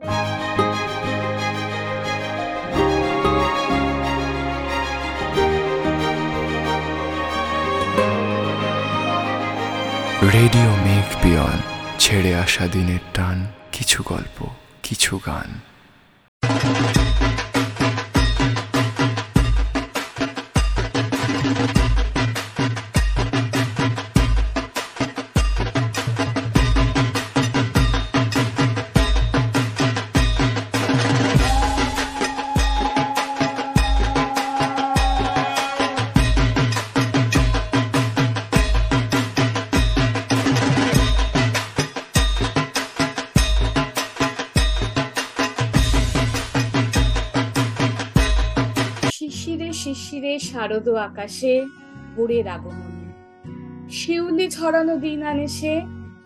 Radio মেঘ peon ছেড়ে আসা দিনের টান কিছু গল্প কিছু গান। আকাশে ভোরের আগমনী। শিউলি ছড়ানো দিন আনে সে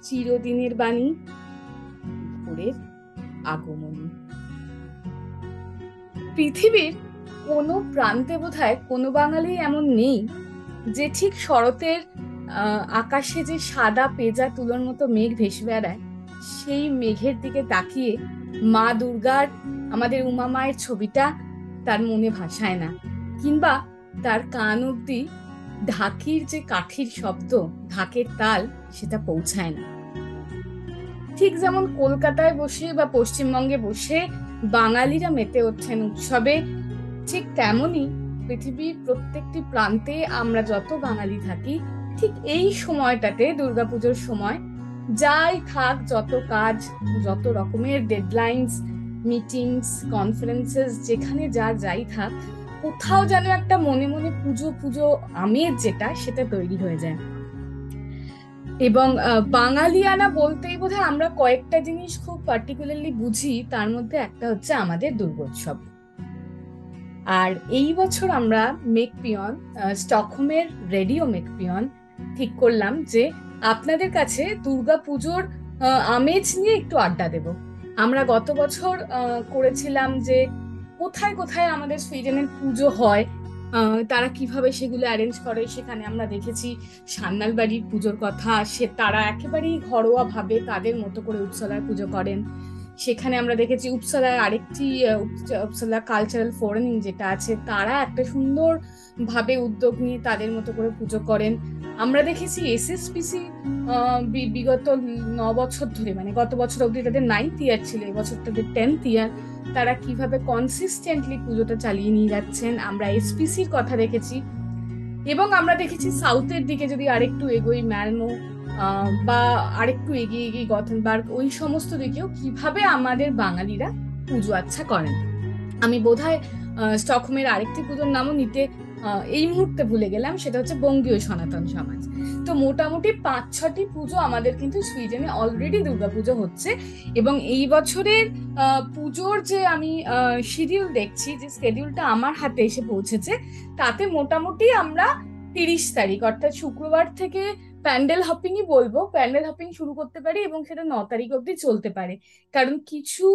চিরদিনের বাণী ভোরের আগমনী। পৃথিবীর কোনো প্রান্তে বোধহয় কোনো বাঙালি এমন নেই যে ঠিক শরতের আকাশে যে সাদা পেজা তুলোর মতো মেঘ ভেসে বেড়ায়, সেই মেঘের দিকে তাকিয়ে মা দুর্গার আমাদের উমা মায়ের ছবিটা তার মনে ভাসায় না। কিংবা তার কান অব্দি ঢাকির যে কাঠির শব্দ, ঢাকের তাল, সেটা পৌঁছায় না। ঠিক যেমন কলকাতায় বসে বা পশ্চিমবঙ্গে বসে বাঙালিরা মেতে ওঠেন উৎসবে, ঠিক তেমনই পৃথিবীর প্রত্যেকটি প্রান্তে আমরা যত বাঙালি থাকি, ঠিক এই সময়টাতে দুর্গাপুজোর সময় যাই থাক যত কাজ, যত রকমের ডেডলাইনস মিটিংস কনফারেন্সেস যেখানে যা যাই থাক কোথাও যেন একটা মনে মনে পুজো পুজো আমেজ যেটা, সেটা তৈরি হয়ে যায়। এবং বাঙালিয়ানা বলতেই বোধহয় আমরা কয়েকটা জিনিস খুব পার্টিকুলারলি বুঝি, তার মধ্যে একটা হচ্ছে আমাদের দুর্গোৎসব। আর এই বছর আমরা মেকপিয়ন স্টকহোমের রেডিও মেকপিয়ন ঠিক করলাম যে আপনাদের কাছে দুর্গা পুজোর আমেজ নিয়ে একটু আড্ডা দেব। আমরা গত বছর করেছিলাম যে কোথায় কোথায় আমাদের সুইডেনের পুজো হয় তারা কীভাবে সেগুলো অ্যারেঞ্জ করে সেখানে আমরা দেখেছি। সান্নাল বাড়ির পুজোর কথা, সে তারা একেবারেই ঘরোয়া ভাবে তাদের মতো করে উপসলার পুজো করেন। সেখানে আমরা দেখেছি উপসলার আরেকটি উপসলা কালচারাল ফোরাম যেটা আছে, তারা একটা সুন্দর ভাবে উদ্যোগ নিয়ে তাদের মতো করে পুজো করেন। আমরা দেখেছি এসএসপিসি বিগত ন বছর ধরে মানে গত বছর অবধি তাদের নাইনথ ইয়ার ছিল, এবছর তাদের টেন্থ ইয়ার তারা কীভাবে কনসিস্টেন্টলি পুজোটা চালিয়ে নিয়ে যাচ্ছেন, আমরা এসপিসির কথা দেখেছি। এবং আমরা দেখেছি সাউথের দিকে যদি আরেকটু এগোই, ম্যালমো বা আরেকটু এগিয়ে এগিয়ে গথনবার্গ ওই সমস্ত দিকেও কীভাবে আমাদের বাঙালিরা পুজো আচ্ছা করেন। আমি বোধহয় স্টকহোমের আরেকটি পুজোর নামও নিতে এই মুহূর্তে ভুলে গেলাম, সেটা হচ্ছে বঙ্গীয় সনাতন সমাজ। তো মোটামুটি পাঁচ, ছটি পুজো আমাদের কিন্তু সুইডেনে অলরেডি দুর্গাপুজো হচ্ছে এবং এই বছরের পুজোর যে আমি শিডিউল দেখছি, যে স্কেডিউলটা আমার হাতে এসে পৌঁছেছে, তাতে মোটামুটি আমরা তিরিশ তারিখ, অর্থাৎ শুক্রবার থেকে প্যান্ডেল হপিংই বলব, প্যান্ডেল হপিং শুরু করতে পারি এবং সেটা ন তারিখ অবধি চলতে পারে। কারণ কিছু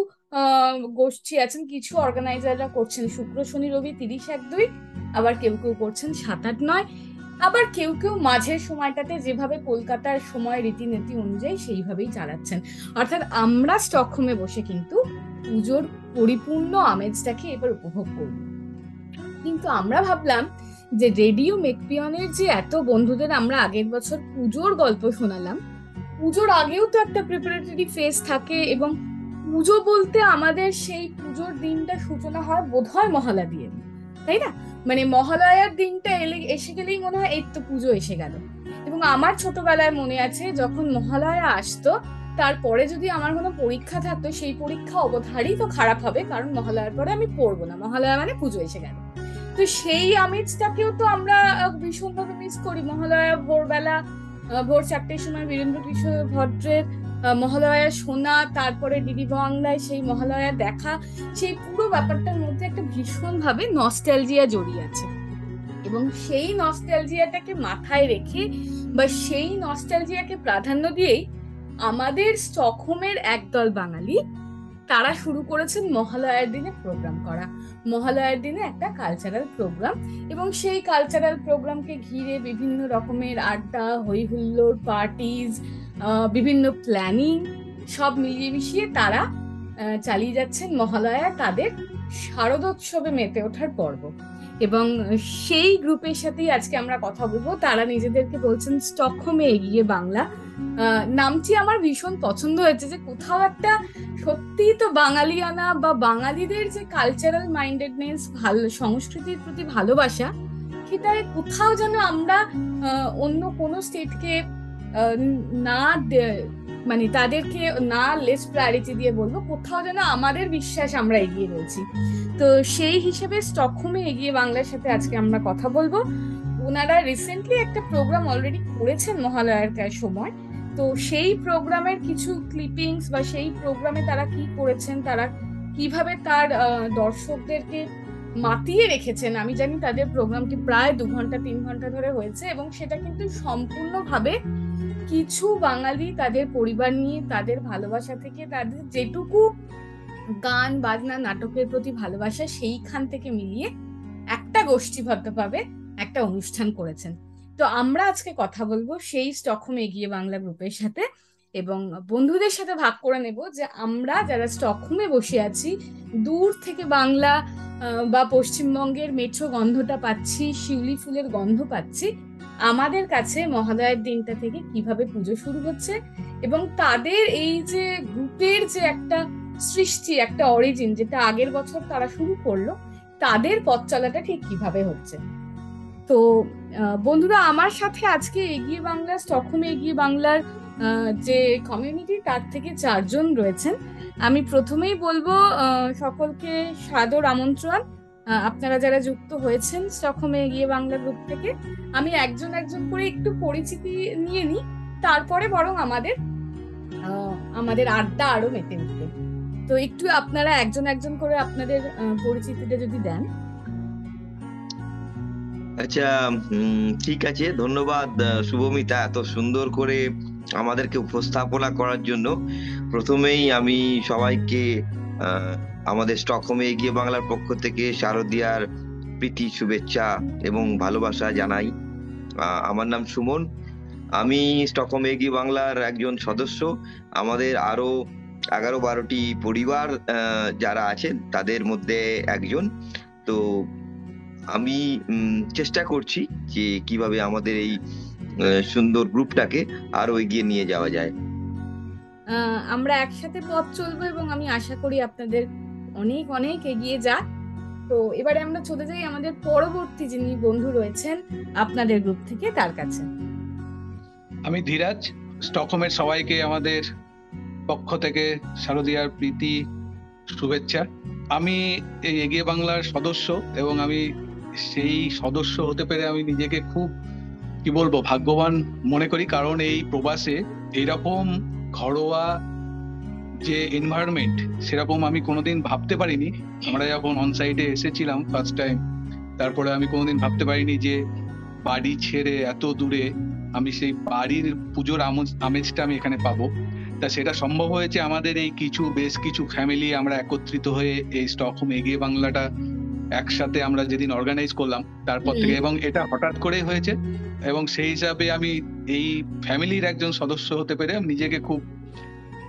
গোষ্ঠী আছেন, কিছু অর্গানাইজাররা করছেন, শুক্র, শনি, রবি, তিরিশ এক দুই আবার কেউ কেউ করছেন সাত আট নয়, আবার কেউ কেউ মাঝের সময়টাতে যেভাবে কলকাতার সময় রীতিনীতি অনুযায়ী সেইভাবেই চালাচ্ছেন। অর্থাৎ আমরা স্টকহোমে বসে কিন্তু পুজোর পরিপূর্ণ আমেজটাকে এবার উপভোগ করব। কিন্তু আমরা ভাবলাম যে রেডিও মেকপিয়নের যে এত বন্ধুদের আমরা আগের বছর পুজোর গল্প শোনালাম, পুজোর আগেও তো একটা প্রিপারেটরি ফেজ থাকে এবং পুজো বলতে আমাদের সেই পুজোর দিনটা সূচনা হয় বোধহয় মহালা দিয়ে। তাই না? মানে মহালয়ার দিনটা এলে, এসে গেলেই মনে হয় এই তো পুজো এসে গেল। এবং আমার ছোটবেলায় মনে আছে যখন মহালয়া আসতো, তারপরে যদি আমার কোনো পরীক্ষা থাকতো, সেই পরীক্ষা অবধারই তো খারাপ হবে, কারণ মহালয়ার পরে আমি পড়ব না। মহালয়া মানে পুজো এসে গেল। তো সেই আমেজটাকেও তো আমরা ভীষণভাবে মিস করি। মহালয়া ভোরবেলা ভোর চারটের সময় বীরেন্দ্র কিশোর ভদ্রের মহালয়া শোনা তারপরে ডিডি বাংলায় সেই মহালয়া দেখা, সেই পুরো ব্যাপারটার মধ্যে একটা ভীষণভাবে নস্টালজিয়া জড়িয়ে আছে। এবং সেই নস্টালজিয়াটাকে মাথায় রেখে বা সেই নস্টালজিয়াকে প্রাধান্য দিয়েই আমাদের স্টকহোমের একদল বাঙালি, তারা শুরু করেছেন মহালয়ার দিনে প্রোগ্রাম করা। মহালয়ার দিনে একটা কালচারাল প্রোগ্রাম এবং সেই কালচারাল প্রোগ্রামকে ঘিরে বিভিন্ন রকমের আড্ডা হই হুল্লোড় পার্টিজ বিভিন্ন প্ল্যানিং সব মিলিয়ে মিশিয়ে তারা চালিয়ে যাচ্ছেন মহালয়া তাদের শারদোৎসবে মেতে ওঠার পর্ব। এবং সেই গ্রুপের সাথেই আজকে আমরা কথা বলব। তারা নিজেদেরকে বলছেন, স্টকহোমে এগিয়ে বাংলা। নামটি আমার ভীষণ পছন্দ হয়েছে যে কোথাও একটা সত্যিই তো বাঙালিয়ানা বা বাঙালিদের যে কালচারাল মাইন্ডেডনেস ভালো, সংস্কৃতির প্রতি ভালোবাসা সেটা কোথাও যেন আমরা অন্য কোনো স্টেটকে না মানে তাদেরকে না লেস প্রায়োরিটি দিয়ে বলব, কোথাও যেন আমাদের বিশ্বাস আমরা এগিয়ে রয়েছি। তো সেই হিসেবে স্টকহোমে এগিয়ে বাংলার সাথে আজকে আমরা কথা বলব। ওনারা রিসেন্টলি একটা প্রোগ্রাম অলরেডি করেছেন মহালয়ার সময়। তো সেই প্রোগ্রামের কিছু ক্লিপিংস বা সেই প্রোগ্রামে তারা কি করেছেন, তারা কীভাবে তার দর্শকদেরকে মাতিয়ে রেখেছেন, আমি জানি তাদের প্রোগ্রামটি প্রায় দু ঘণ্টা, তিন ঘণ্টা ধরে হয়েছে এবং সেটা কিন্তু সম্পূর্ণভাবে কিছু বাঙালি তাদের পরিবার নিয়ে, তাদের ভালোবাসা থেকে, তাদের যেটুকু গান, বাজনা, নাটকের প্রতি ভালোবাসা, সেইখান থেকে মিলিয়ে একটা গোষ্ঠীবদ্ধভাবে একটা অনুষ্ঠান করেছেন। তো আমরা আজকে কথা বলব সেই স্টকহোম এগিয়ে বাংলা গ্রুপের সাথে। এবং বন্ধুদের সাথে ভাগ করে নেব যে আমরা যারা স্টকহোমে বসে আছি, দূর থেকে বাংলা বা পশ্চিমবঙ্গের মেঠো গন্ধটা পাচ্ছি, শিউলি ফুলের গন্ধ পাচ্ছি, আমাদের কাছে মহাদয়ের দিনটা থেকে কীভাবে পুজো শুরু হচ্ছে এবং তাদের এই যে গ্রুপের যে একটা সৃষ্টি, একটা অরিজিন যেটা আগের বছর তারা শুরু করল, তাদের পথ চলাটা ঠিক কীভাবে হচ্ছে? তো বন্ধুরা, আমার সাথে আজকে এগিয়ে বাংলা, স্টকহোমে এগিয়ে বাংলার যে কমিউনিটি তার থেকে চারজন রয়েছেন। আমি প্রথমেই বলব সকলকে সাদর আমন্ত্রণ। আপনারা যারা যুক্ত হয়েছেন স্টকহোমে এগিয়ে বাংলা গ্রুপ থেকে, আমি একজন একজন করে একটু পরিচিতি নিয়ে নিই। তারপরে বরং আমাদের আমাদের আড্ডা আরও মেতে উঠবে। তো একটু আপনারা একজন একজন করে আপনাদের পরিচিতিটা যদি দেন। আচ্ছা ঠিক আছে, ধন্যবাদ শুভমিতা, এত সুন্দর করে আমাদেরকে উপস্থাপনা করার জন্য। প্রথমেই আমি সবাইকে আমাদের স্টকহোমে এগিয়ে বাংলার পক্ষ থেকে শারদিয়ার প্রীতি, শুভেচ্ছা এবং ভালোবাসা জানাই। আমার নাম সুমন। আমি স্টকহোম এগিয়ে বাংলার একজন সদস্য। আমাদের আরও এগারো বারোটি পরিবার যারা আছেন, তাদের মধ্যে একজন। তো আমি চেষ্টা করছি যে কীভাবে আমাদের এই সুন্দর গ্রুপটাকে আরও এগিয়ে নিয়ে যাওয়া যায়। আমরা একসাথে পথ চলবো এবং আমি আশা করি আপনাদের অনেক অনেক এগিয়ে যাক। তো এবারে আমরা চলে যাই আমাদের পরবর্তী যিনি বন্ধু রয়েছেন আপনাদের গ্রুপ থেকে তার কাছে। আমি ধীরাজ স্টকহোমের সবাইকে আমাদের পক্ষ থেকে শারদিয়ার প্রীতি শুভেচ্ছা। আমি এই এগিয়ে বাংলার সদস্য এবং আমি সেই সদস্য হতে পেরে আমি নিজেকে খুব, কি বলব, ভাগ্যবান মনে করি। কারণ এই প্রবাসে এইরকম ঘরোয়া যে এনভায়রনমেন্ট সেরকম আমি কোনোদিন ভাবতে পারিনি। আমরা যখন অন সাইডে এসেছিলাম ফার্স্ট টাইম তারপরে আমি কোনোদিন ভাবতে পারিনি যে বাড়ি ছেড়ে এত দূরে আমি সেই বাড়ির পুজোর আমেজটা আমি এখানে পাবো। তা সেটা সম্ভব হয়েছে আমাদের এই কিছু, বেশ কিছু ফ্যামিলি আমরা একত্রিত হয়ে এই স্টকহোম এগিয়ে বাংলাটা একসাথে আমরা যেদিন অর্গানাইজ করলাম তারপর থেকে। এবং এটা হঠাৎ করেই হয়েছে। এবং সেই হিসাবে আমি এই ফ্যামিলির একজন সদস্য হতে পেরে নিজেকে খুব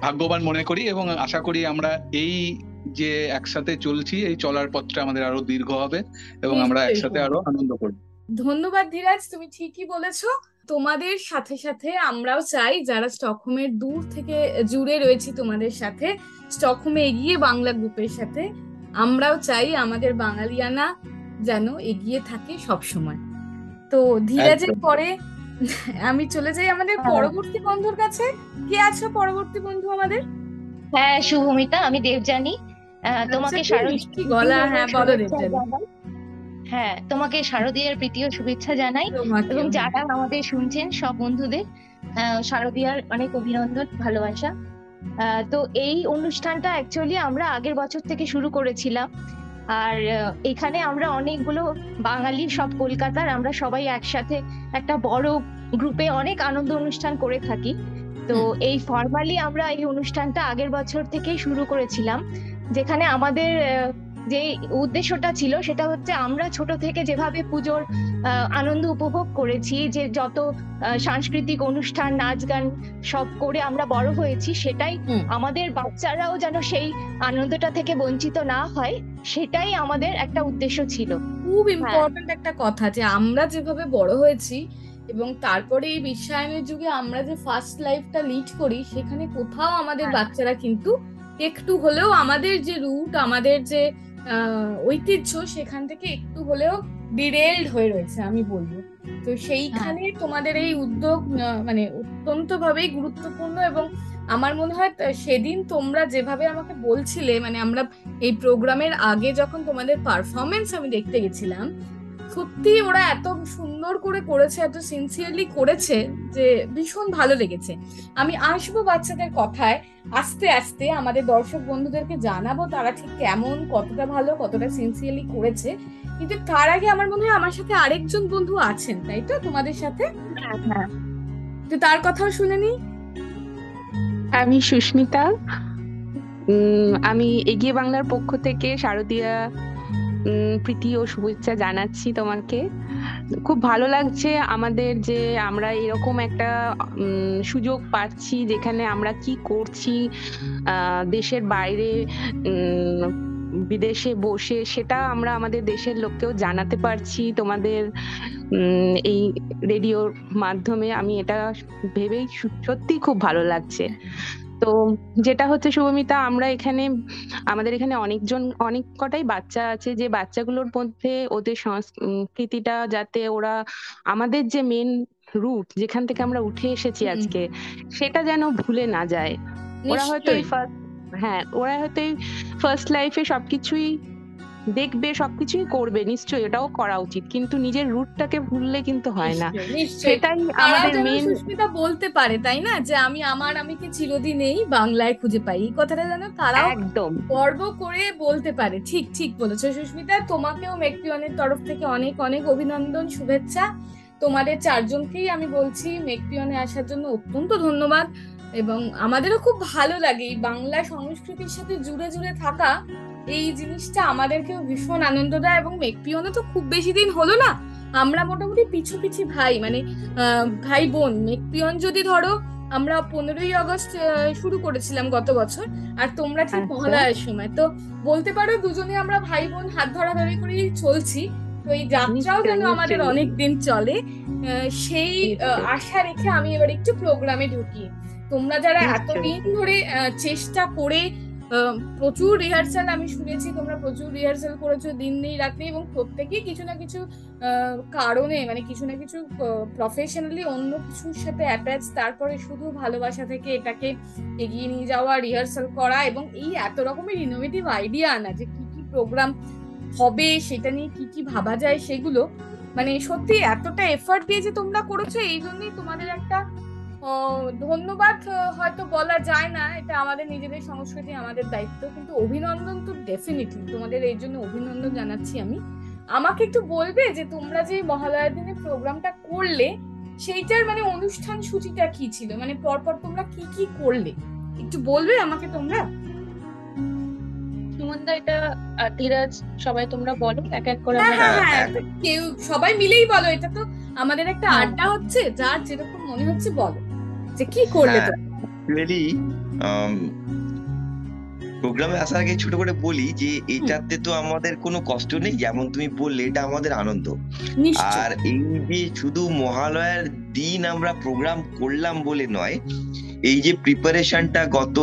ভাগ্যবান মনে করি এবং আশা করি আমরা এই যে একসাথে চলছি এই চলার পথটা আমাদের আরও দীর্ঘ হবে এবং আমরা একসাথে আরও আনন্দ করব ধন্যবাদ ধীরাজ তুমি ঠিকই বলেছ। তোমাদের সাথে সাথে আমরাও চাই যারা স্টকহোমের দূর থেকে জুড়ে রয়েছি তোমাদের সাথে স্টকহোমে এগিয়ে বাংলা গ্রুপের সাথে আমরাও চাই আমাদের বাঙালিয়ানা যেন এগিয়ে থাকে সব সময়। তো ধীরাজের পরে আমি চলে যাই আমাদের হ্যাঁ। পরবর্তী বন্ধুর কাছে। কে আছো পরবর্তী বন্ধু আমাদের? হ্যাঁ শুভমিতা আমি দেবজানি আচ্ছা, তোমাকে কি গলা হ্যাঁ বলো দেবজানি হ্যাঁ তোমাকে শারদীয়ার প্রীতি ও শুভেচ্ছা জানাই। এবং যারা আমাদের শুনছেন সব বন্ধুদের শারদীয়ার অনেক অভিনন্দন ভালোবাসা। তো এই অনুষ্ঠানটা অ্যাকচুয়ালি আমরা আগের বছর থেকে শুরু করেছিলাম। আর এখানে আমরা অনেকগুলো বাঙালি সব কলকাতার আমরা সবাই একসাথে একটা বড় গ্রুপে অনেক আনন্দ অনুষ্ঠান করে থাকি। তো এই ফর্মালি আমরা এই অনুষ্ঠানটা আগের বছর থেকেই শুরু করেছিলাম। যেখানে আমাদের যে উদ্দেশ্যটা ছিল সেটা হচ্ছে আমরা ছোট থেকে যেভাবে পুজোর আনন্দ উপভোগ করেছি যে যত সাংস্কৃতিক অনুষ্ঠান নাচ গান সব করে আমরা বড় হয়েছি সেটাই আমাদের বাচ্চারাও যেন সেই আনন্দটা থেকে বঞ্চিত না হয় সেটাই আমাদের একটা উদ্দেশ্য ছিল। খুব ইম্পর্ট্যান্ট একটা কথা যে আমরা যেভাবে বড় হয়েছি এবং তারপরে এই বিশ্বায়নের যুগে আমরা যে ফার্স্ট লাইফটা লিড করি সেখানে কোথাও আমাদের হ্যাঁ। বাচ্চারা কিন্তু একটু হলেও আমাদের যে রুট আমাদের যে ঐতিহ্য সেখান থেকে একটু হলেও ডিরেলড হয়ে রয়েছে আমি বলব। তো সেইখানে তোমাদের এই উদ্যোগ মানে অত্যন্ত ভাবেই গুরুত্বপূর্ণ এবং আমার মনে হয় সেদিন তোমরা যেভাবে আমাকে বলছিলে মানে আমরা এই প্রোগ্রামের আগে যখন তোমাদের পারফরমেন্স আমি দেখতে গেছিলাম সত্যি ওরা এত সুন্দর করে করেছে এত সিনসিয়ারলি করেছে যে ভীষণ ভালো লেগেছে। আমি আসব বাচ্চাদের কথায় আস্তে আস্তে আমাদের দর্শক বন্ধুদেরকে জানাব তারা ঠিক কেমন কতটা ভালো কতটা সিনসিয়ারলি করেছে। কিন্তু তার আগে আমার মনে হয় আমার সাথে আরেকজন বন্ধু আছেন তাই তো? তোমাদের সাথে? তো তার কথাও শুনে নি। আমি সুস্মিতা। আমি এগিয়ে বাংলার পক্ষ থেকে শারদীয়া প্রীতি ও শুভেচ্ছা জানাচ্ছি তোমাকে। খুব ভালো লাগছে আমাদের যে আমরা এরকম একটা সুযোগ পাচ্ছি যেখানে আমরা কি করছি দেশের বাইরে বিদেশে বসে সেটা আমরা আমাদের দেশের লোককেও জানাতে পারছি। তোমাদের এই রেডিওর মাধ্যমে আমি এটা ভেবেই সত্যি খুব ভালো লাগছে। তো যেটা হচ্ছে শুভমিতা আমরা এখানে আমাদের এখানে অনেকজন অনেক কটাই বাচ্চা আছে যে বাচ্চাগুলোর মধ্যে ওদের সংস্কৃতিটা যাতে ওরা আমাদের যে মেন রুট যেখান থেকে আমরা উঠে এসেছি আজকে সেটা যেন ভুলে না যায়। ওরা হয়তো হ্যাঁ ওরা হয়তো ফার্স্ট লাইফে সবকিছুই দেখবে সবকিছুই করবে নিশ্চয়ই এটাও করা উচিত। কিন্তু নিজের রুটটাকে ভুললে কিন্তু হয় না। সেটাই আমাদের মেন সুস্মিতা বলতে পারে তাই না? যে আমি আমার আমিকে চিরদিন এই বাংলায় খুঁজে পাই? এই কথাটা যেন তারাও একদম। গর্ব করে বলতে পারে। ঠিক ঠিক বলেছ সুস্মিতা। তোমাকেও মেকপিয়নের তরফ থেকে অনেক অনেক অভিনন্দন শুভেচ্ছা। তোমাদের চারজনকেই আমি বলছি মেকপিয়নে আসার জন্য অত্যন্ত ধন্যবাদ। এবং আমাদেরও খুব ভালো লাগে এই বাংলা সংস্কৃতির সাথে জুড়ে জুড়ে থাকা এই জিনিসটা আমাদেরকেও ভীষণ আনন্দ দেয় এবং মেকপিয়নে তো খুব বেশি দিন হলো না। আমরা মোটামুটি পিছু পিছি ভাই মানে ভাই বোন। মেকপিয়ন যদি ধরো আমরা পনেরোই আগস্ট শুরু করেছিলাম গত বছর আর তোমরা ঠিক আচ্ছা। মহালয়ার সময়। তো বলতে পারো দুজনে আমরা ভাই বোন হাত ধরাধরি করেই চলছি। তো এই যাত্রাও যেন আমাদের। অনেক দিন চলে। আহ, সেই আশা রেখে আমি এবার একটু প্রোগ্রামে ঢুকি। তোমরা যারা এতদিন ধরে চেষ্টা করে প্রচুর রিহার্সাল আমি শুনেছি তোমরা প্রচুর রিহার্সাল করেছ দিন নেই রাত নেই এবং প্রত্যেকেই কিছু না কিছু কারণে মানে কিছু না কিছু প্রফেশনালি অন্য কিছুর সাথে অ্যাটাচ তারপরে শুধু ভালোবাসা থেকে এটাকে এগিয়ে নিয়ে যাওয়া রিহার্সাল করা এবং এই এত রকমের ইনোভেটিভ আইডিয়া আনা যে কি কি প্রোগ্রাম হবে সেটা নিয়ে কি কি ভাবা যায় সেগুলো মানে সত্যি এতটা এফার্ট দিয়ে যে তোমরা করেছ এই জন্যই তোমাদের একটা ধন্যবাদ হয়তো বলা যায় না এটা আমাদের নিজেদের সংস্কৃতি আমাদের দায়িত্ব কিন্তু অভিনন্দন তো ডেফিনেটলি তোমাদের এই জন্য অভিনন্দন জানাচ্ছি আমি। আমাকে একটু বলবে যে তোমরা যে মহালয়ার দিনে প্রোগ্রামটা করলে সেইটার মানে অনুষ্ঠান সূচিটা কি ছিল? মানে পরপর তোমরা কি কি করলে? একটু বলবে আমাকে তোমরা? সুমনদা এটা আহ, ধীরাজ সবাই তোমরা বলো এক এক করে হ্যাঁ হ্যাঁ হ্যাঁ, কেউ সবাই মিলেই বলো এটা তো আমাদের একটা। আড্ডা হচ্ছে যার যেরকম মনে হচ্ছে বলো। যে কি করলে হ্যাঁ, তোমরা অ্যাকচুয়ালি প্রোগ্রামে আসার আগে ছোট করে বলি যে এটাতে তো আমাদের কোনো কষ্ট নেই যেমন তুমি বললে এটা আমাদের আনন্দ। আর এই যে শুধু মহালয়ার দিন আমরা প্রোগ্রাম করলাম বলে নয় এই যে প্রিপারেশনটা গত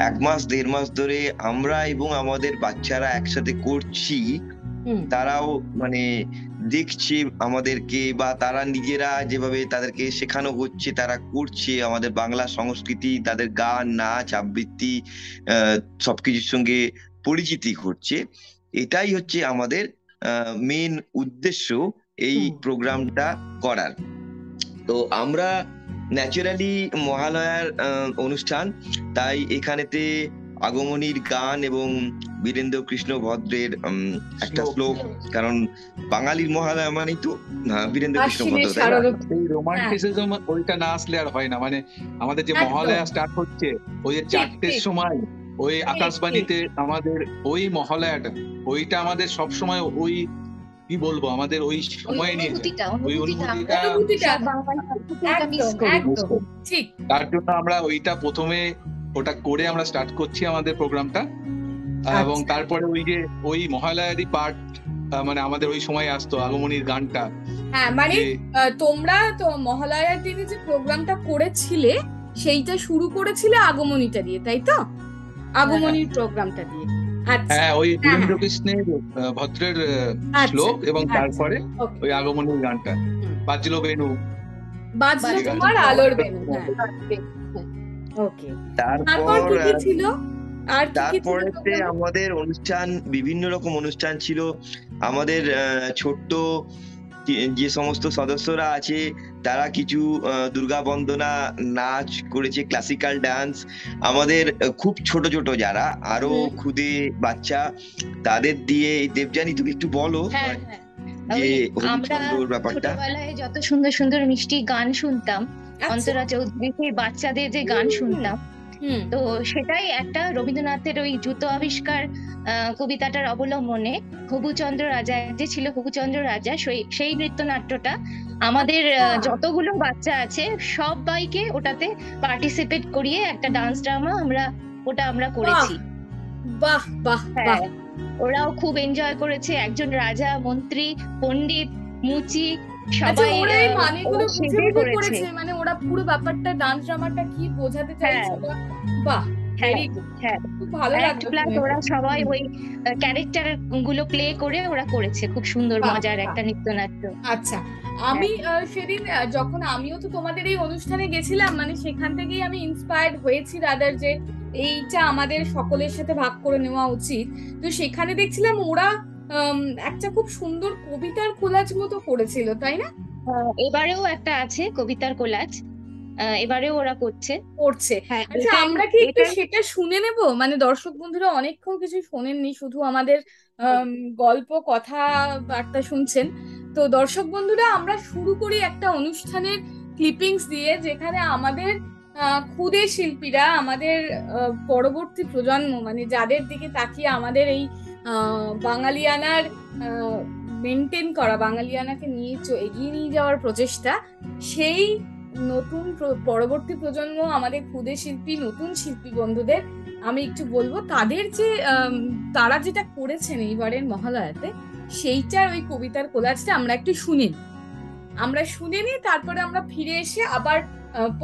এক মাস দেড় মাস ধরে আমরা এবং আমাদের বাচ্চারা একসাথে করছি। তারাও মানে দেখছে আমাদেরকে বা তারা নিজেরা যেভাবে তাদেরকে শেখানো হচ্ছে তারা করছে আমাদের বাংলা সংস্কৃতি তাদের গান নাচ আবৃত্তি সবকিছুর সঙ্গে পরিচিতি ঘটছে। এটাই হচ্ছে আমাদের মেন উদ্দেশ্য এই প্রোগ্রামটা করার। তো আমরা ন্যাচারালি মহালয়ার অনুষ্ঠান তাই এখানেতে আগমনীর গান এবং বীরেন্দ্র কৃষ্ণ ভদ্রের একটা শ্লোক। কারণ বাঙালির মহালয়া মানেই তো বীরেন্দ্র কৃষ্ণ ভদ্র? এই রোমান্টিসিজম ওইটা না আসলে আর হয় না। মানে আমাদের যে। মহালয়া স্টার্ট হচ্ছে ওই যে চারটের সময় ওই আকাশবাণীতে আমাদের ওই মহালয়াটা ওইটা আমাদের সব সময় ওই কি বলব আমাদের ওই সময় নিয়ে ওই অনুভূতিটা। তার জন্য আমরা ওইটা প্রথমে ওটা করে আমরা স্টার্ট করছি আমাদের প্রোগ্রামটা এবং আচ্ছা। তারপরে ওই যে ওই মহালয়ারই পার্ট মানে আমাদের ওই সময় আসতো আগমনীর গানটা। হ্যাঁ মানে তোমরা তো মহালয়ার দিনে যে প্রোগ্রামটা করেছিলে সেইটা শুরু করেছিলে আগমনীটা দিয়ে তাই তো? আগমনীর প্রোগ্রামটা দিয়ে। আচ্ছা। হ্যাঁ ওই হ্যাঁ। বীরেন্দ্র কৃষ্ণের ভদ্রের আচ্ছা। শ্লোক এবং। তারপরে ওই আগমনীর গানটা। বাজলো বেনু বাজলো তোমার আলোর বেনু হ্যাঁ। ওকে তারপর কি ছিল? আর তারপরেতে আমাদের অনুষ্ঠান বিভিন্ন রকম অনুষ্ঠান ছিল। আমাদের ছোট্ট যে- সমস্ত সদস্যরা আছে তারা কিছু দুর্গা বন্দনা নাচ করেছে ক্লাসিক্যাল ডান্স আমাদের খুব ছোট ছোট যারা আরও। খুদে বাচ্চা তাদের দিয়ে দেবজানি তুমি একটু বলো হ্যাঁ হ্যাঁ। যে ওই ব্যাপারটা। যত সুন্দর সুন্দর মিষ্টি গান শুনতাম অন্তরা চৌধুরী সেই বাচ্চাদের যে গান শুনতাম তো সেটাই একটা রবীন্দ্রনাথের ওই জুতো আবিষ্কার কবিতাটার অবলম্বনে হবুচন্দ্র রাজা যে ছিল হবুচন্দ্র রাজা সেই সেই নৃত্যনাট্যটা আমাদের আচ্ছা। যতগুলো বাচ্চা আছে সবাইকে ওটাতে পার্টিসিপেট করিয়ে একটা ডান্স ড্রামা আমরা ওটা আমরা করেছি। বাহ! বাহ! হ্যাঁ। ওরাও খুব এনজয় করেছে। একজন রাজা মন্ত্রী পণ্ডিত মুচি আচ্ছা সবাই ওরা এই মানেগুলো বুঝে বুঝে করেছে মানে ওরা পুরো ব্যাপারটা ডান্স ড্রামাটা কি বোঝাতে চাইছে হ্যাঁ। বাহ হ্যাঁ, গুড হ্যাঁ। ওরা সবাই ওই ক্যারেক্টারগুলো প্লে করে ওরা করেছে খুব সুন্দর মজার। একটা নৃত্যনাট্য আচ্ছা আমি সেদিন যখন আমিও তো তোমাদের এই অনুষ্ঠানে গেছিলাম মানে সেখান থেকেই আমি ইন্সপায়ার্ড হয়েছি রাদার যে এইটা আমাদের সকলের সাথে ভাগ করে নেওয়া উচিত তো সেখানে দেখছিলাম ওরা একটা খুব সুন্দর কবিতার কোলাজ মতো করেছিল তাই না? এবারেও একটা আছে কবিতার কোলাজ। এবারেও ওরা করছে। করছে হ্যাঁ। আচ্ছা আমরা কি একটু সেটা শুনে নেব? মানে দর্শক বন্ধুরা অনেকক্ষণ কিছু শোনেননি শুধু আমাদের আম, গল্প কথা বার্তা শুনছেন। তো দর্শক বন্ধুরা আমরা শুরু করি একটা অনুষ্ঠানের ক্লিপিংস দিয়ে যেখানে আমাদের আহ, ক্ষুদে শিল্পীরা আমাদের পরবর্তী প্রজন্ম মানে যাদের দিকে তাকিয়ে আমাদের এই বাঙালিয়ানার মেনটেন করা, বাঙালিয়ানাকে নিয়ে এগিয়ে নিয়ে যাওয়ার প্রচেষ্টা, সেই নতুন পরবর্তী প্রজন্ম, আমাদের ক্ষুদে শিল্পী, নতুন শিল্পী বন্ধুদের, আমি একটু বলব, তাদের যে তারা যেটা করেছেন এইবারের মহালয়াতে, সেইটার ওই কবিতার কোলাজটা আমরা একটু শুনে আমরা শুনে নিই তারপরে আমরা ফিরে এসে আবার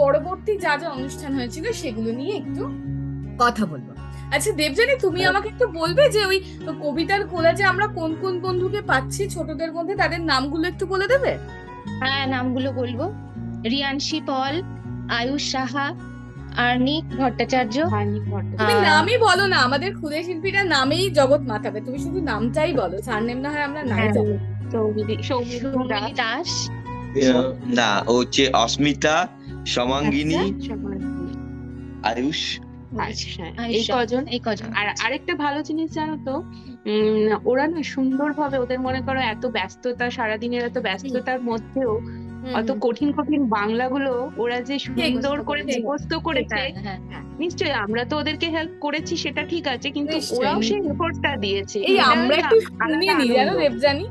পরবর্তী যা যা অনুষ্ঠান হয়েছিল, সেগুলো নিয়ে একটু কথা বলব। আচ্ছা দেবজানি তুমি আমাকে একটু বলবে যে ওই কবিতার কোলাজে আমরা কোন কোন বন্ধুকে পাচ্ছি ছোটদের মধ্যে তাদের নামগুলো একটু বলে দেবে? হ্যাঁ নামগুলো বলব। রিয়ানশি পল আয়ুষ সাহা আর্নিক ভট্টাচার্য। তুমি নামই বলো না আমাদের ক্ষুদে শিল্পীরা নামেই জগৎ মাতাবে। তুমি শুধু নামটাই বলো সারনেম না হয় আমরা নাই হ্যাঁ। যাব সৌমিলি দাস। না ও হচ্ছে অস্মিতা সমাঙ্গিনী আয়ুষ আচ্ছা, এই কজন? এই কজন. আর আরেকটা ভালো জিনিস জানো তো ওরা না সুন্দরভাবে ওদের মনে করো এত ব্যস্ততা সারাদিনের এত ব্যস্ততার মধ্যেও অত কঠিন কঠিন বাংলাগুলো ওরা যে সুন্দর করে। মুখস্থ করেছে হ্যাঁ। নিশ্চয়ই আমরা তো ওদেরকে হেল্প করেছি সেটা ঠিক আছে কিন্তু ওরাও সেই এফোর্টটা দিয়েছে। এই আমরা না একটু শুনিয়ে নিই জানো দেবজানি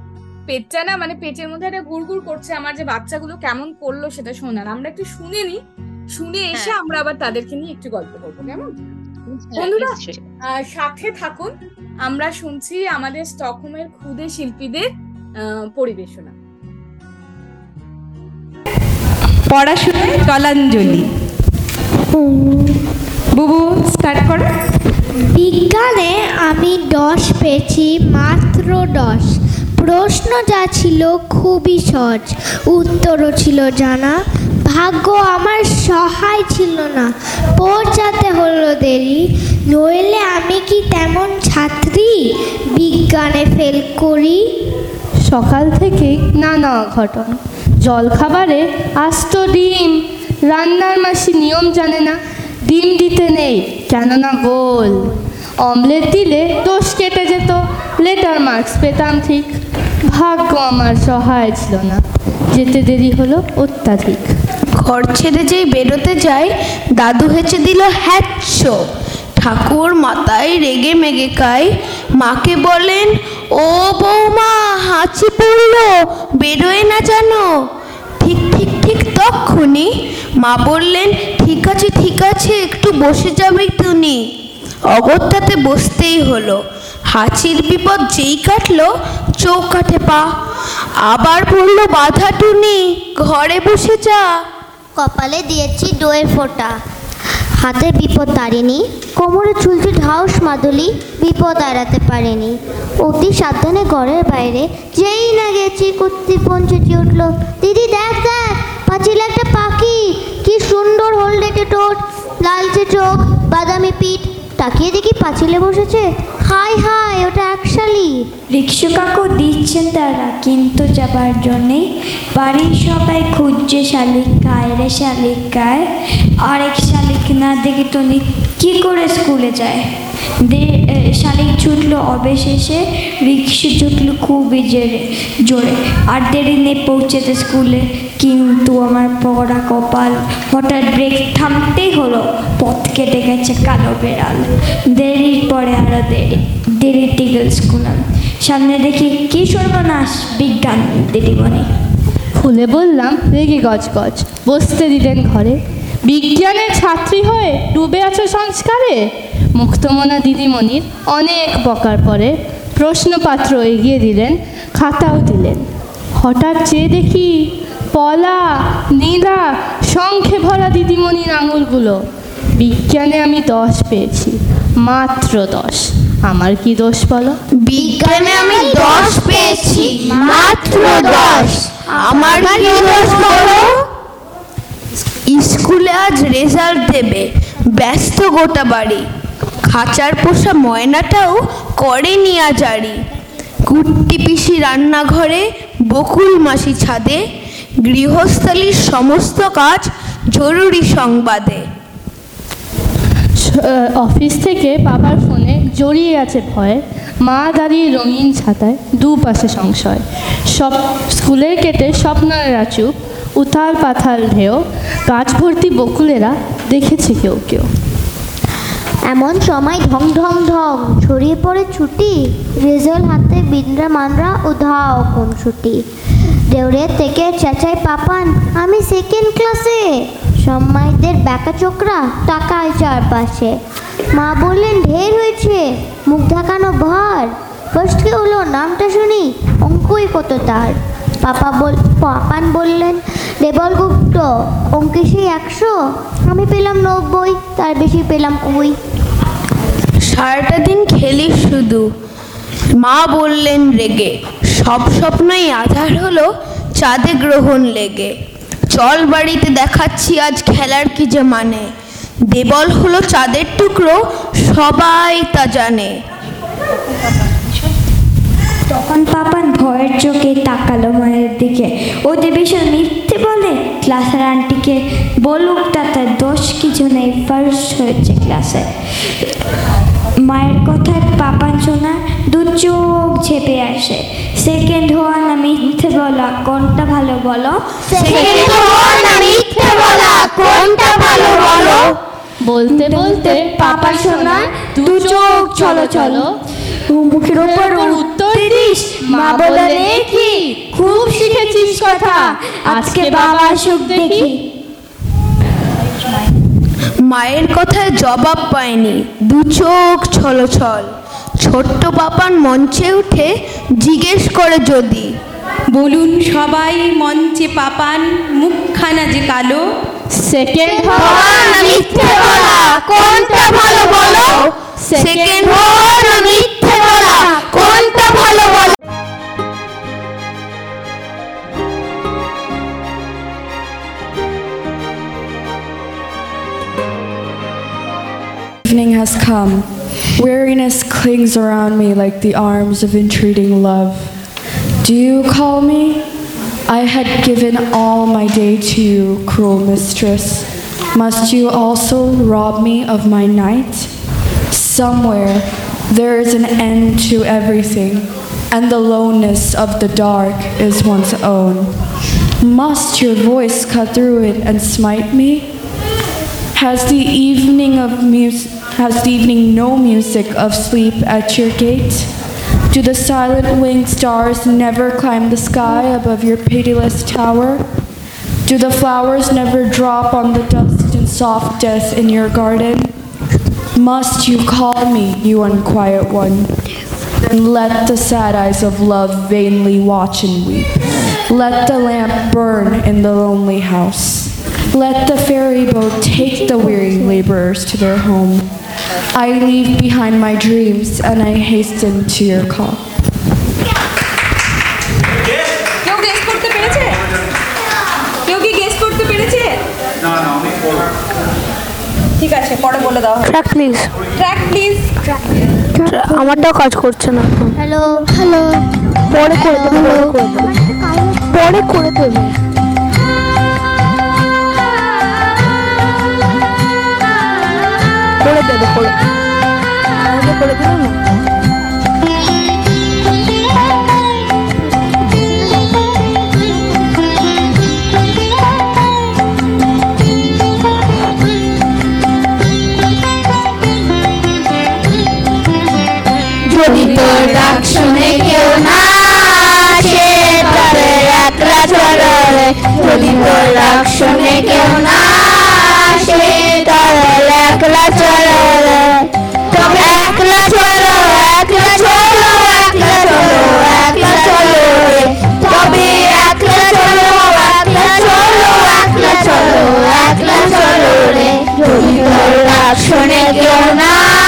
পেটটা না মানে পেটের মধ্যে একটা গুড় গুড় করছে আমার যে বাচ্চাগুলো কেমন করল সেটা শোনার। আমরা একটু শুনে নিই শুনে এসে হ্যাঁ। আমরা আবার তাদেরকে নিয়ে একটু গল্প করব কেমন? হ্যাঁ, বন্ধুরা সাথে থাকুন। আমরা শুনছি আমাদের স্টকহোমের ক্ষুদে শিল্পীদের পরিবেশনা। পড়াশোনায় জলাঞ্জলি বুবু স্টার্ট করো। বিজ্ঞানে আমি দশ পেয়েছি মাত্র দশ। প্রশ্ন যা ছিল খুবই সহজ। উত্তরও ছিল জানা। ভাগ্য আমার সহায় ছিল না। পৌঁছাতে হলো দেরি, নইলে আমি কি তেমন ছাত্রী? বিজ্ঞানে ফেল করি। সকাল থেকে নানা অঘটন। জলখাবারে আস্ত ডিম। রান্নার মাসি নিয়ম জানে না, ডিম দিতে নেই, কেননা গোল। অমলেট দিলে দোষ কেটে যেত। লেটার মার্কস পেতাম ঠিক। ভাগ্য আমার সহায় ছিল না। যেতে দেরি হলো অত্যাধিক। ঘর ছেড়ে যেই বেরোতে যাই, দাদু হেঁচে দিল হ্যাচ্ছ ঠাকুর মাথায় রেগে মেগে খায় মাকে বলেন, ও বৌমা, হাঁচি পড়ল, বেরোয় না জানো ঠিক ঠিক ঠিক তক্ষুনি। মা বললেন, ঠিক আছে ঠিক আছে, একটু বসে যাবে তুমি। অগত্যাতে বসতেই হলো। হাঁচির বিপদ যেই কাটলো, চোখ চৌকাঠে পা। আবার পড়ল বাধা টুনি, ঘরে বসে যা। কপালে দিয়েছি দইয়ের ফোঁটা। হাতে বিপদ তাড়েনি। কোমরে ঝুলছে ঢাউস মাদুলি, বিপদ এড়াতে পারেনি। অতি সাবধানে ঘরের বাইরে, যেই না গেছি, কুত্তি পঞ্চটি উঠল, দিদি, দেখ দেখ, পাঁচিলে একটা পাখি, কি সুন্দর হলদেটে ঠোঁট, লালচে চোখ, বাদামি পিঠ তাকিয়ে দেখি পাঁচিলে বসেছে। হাই হাই ওটা একশালি। রিক্সু কাকু দিচ্ছেন তারা, কিন্তু যাবার জন্যে বাড়ির সবাই খুঁজছে শালিক গায় রে শালিক গায়। আরেক শালিক না দেখে তুমি কি করে স্কুলে যায়? শালিক ছুটলো অবশেষে, রিক্সা ছুটলো খুবই জোরে জোরে। আর দেরি নেই পৌঁছেতে স্কুলে। কিন্তু আমার পড়া কপাল হঠাৎ ব্রেক থামতেই হলো, পথ কেটে গেছে কালো বেড়াল। দেরির পরে আরও দেরি দেরি টিগল স্কুল। সামনে দেখি কি সর্বনাশ বিজ্ঞান দিদিমণি। খুলে বললাম, রেগে গজগজ, বসতে দিলেন ঘরে। বিজ্ঞানের ছাত্রী হয়ে ডুবে আছে সংস্কারে? মুক্তমনা দিদিমণির অনেক বকার পরে প্রশ্নপাত্র এগিয়ে দিলেন খাতাও দিলেন। হঠাৎ চেয়ে দেখি পলা নীলা শঙ্খে ভরা দিদিমণির আঙুলগুলো। বিজ্ঞানে আমি দশ পেয়েছি মাত্র দশ। আমার কি দোষ বলো? বিজ্ঞানে আমি দশ পেয়েছি মাত্র দশ। আমার কি দোষ বলো? স্কুলে আজ রেজাল্ট দেবে ব্যস্ত গোটা বাড়ি। খাঁচার পোষা ময়নাটাও করেনি আজারি কুট্টি পিসি রান্নাঘরে, বকুল মাসি ছাদে, গৃহস্থালির সমস্ত কাজ জরুরি সংবাদে। অফিস থেকে বাবার ফোনে জড়িয়ে আছে ভয়ে। মা দাঁড়িয়ে রঙিন ছাতায় দুপাশে সংশয়। সব স্কুলের কেটে স্বপ্নরা চুপ। উথাল পাথাল ঢেউ। গাছ ভর্তি বকুলেরা দেখেছে কেউ কেউ। এমন সময় ঢং ঢং ঢং, ছড়িয়ে পড়ে ছুটি। রেজাল্ট হাতে বিন্দ্রা মানরা উধাও কোন ছুটি। দেউরে থেকে চেঁচাই পাপান, আমি সেকেন্ড ক্লাসে সম্মাইদের ব্যাকা চোকরা টাকায় চারপাশে। মা বললেন, ঢের হয়েছে, মুখ ঢাকানো ভার। ফার্স্ট কে হলো, নামটা শুনি, অঙ্কই কত তার? পাপা বল, পাপান বললেন দেবল গুপ্ত, অঙ্কে সেই একশো, আমি পেলাম নব্বই, তার বেশি পেলাম কুই সারাটা দিন খেলিস শুধু। মা বললেন, রেগে। সব স্বপ্নই আধার হলো চাঁদে গ্রহণ লেগে। চল বাড়িতে দেখাচ্ছি আজ খেলার কি যে মানে। দেবল হলো চাঁদের টুকরো, সবাই তা জানে। তখন পাপান ভয়ের চোখে তাকালো মায়ের দিকে। ও দেবেশ্বর মিথ্যে বলে, ক্লাসের আন্টিকে বলুক, তাতে দোষ কিছু নেই। ফার্স্ট হয়েছে ক্লাসে। মায়ের কথায় পাপান শোনা দু চোখ ঝেপে আসে। সেকেন্ড হওয়া না মিথ্যে বলা কোনটা ভালো বলো? Second হওয়া না মিথ্যে বলা, কোনটা ভালো বলো? বলতে বলতে পাপা শোনা দু চোখ চলো চলো। মুখের উপর উত্তর দিস। মা বলে কি খুব শিখেছিস কথা। আজকে বাবা আসুক দেখি। মায়ের কথায় জবাব পায়নি দু চোখ ছলছল। ছোট্ট পাপান মঞ্চে উঠে জিজ্ঞেস করে যদি। বলুন সবাই মঞ্চে পাপান মুখখানা যে কালো। সেকেন্ড হওয়া না মিথ্যে বলা। কোনটা ভালো বলো? সেকেন্ড হওয়া না মিথ্যে Evening has come. Weariness clings around me like the arms of entreating love. Do you call me? I had given all my day to you, cruel mistress. Must you also rob me of my night? Somewhere there is an end to everything, and the loneness of the dark is one's own. Must your voice cut through it and smite me? Has the evening of mus- Has the evening no music of sleep at your gate? Do the silent winged stars never climb the sky above your pitiless tower? Do the flowers never drop on the dust and soft death in your garden? Must you call me, you unquiet one? Then let the sad eyes of love vainly watch and weep. Let the lamp burn in the lonely house. Let the ferry boat take the weary laborers to their home. I leave behind my dreams and I hasten to your call. কেউ guess করতে পেরেছে কেউ কি guess করতে পেরেছে ঠিক আছে পরে বলে দাও ট্র্যাক প্লিজ ট্র্যাক প্লিজ আমারটাও কাজ করছে না হ্যালো হ্যালো পরে করে দেবো পরে করে দেবো পরে করে দেবো করে দেবো করে করে দিল না। যদি তোর ডাক কেউ না আসে তোর ডাক কেউ না আসে চলো তবে একলা চলো একলা চলো একলা চলো একলা চলো তবে একলা চলো একলা চলো একলা চলো একলা চলো রে যদি তোর ডাক শুনে কেউ না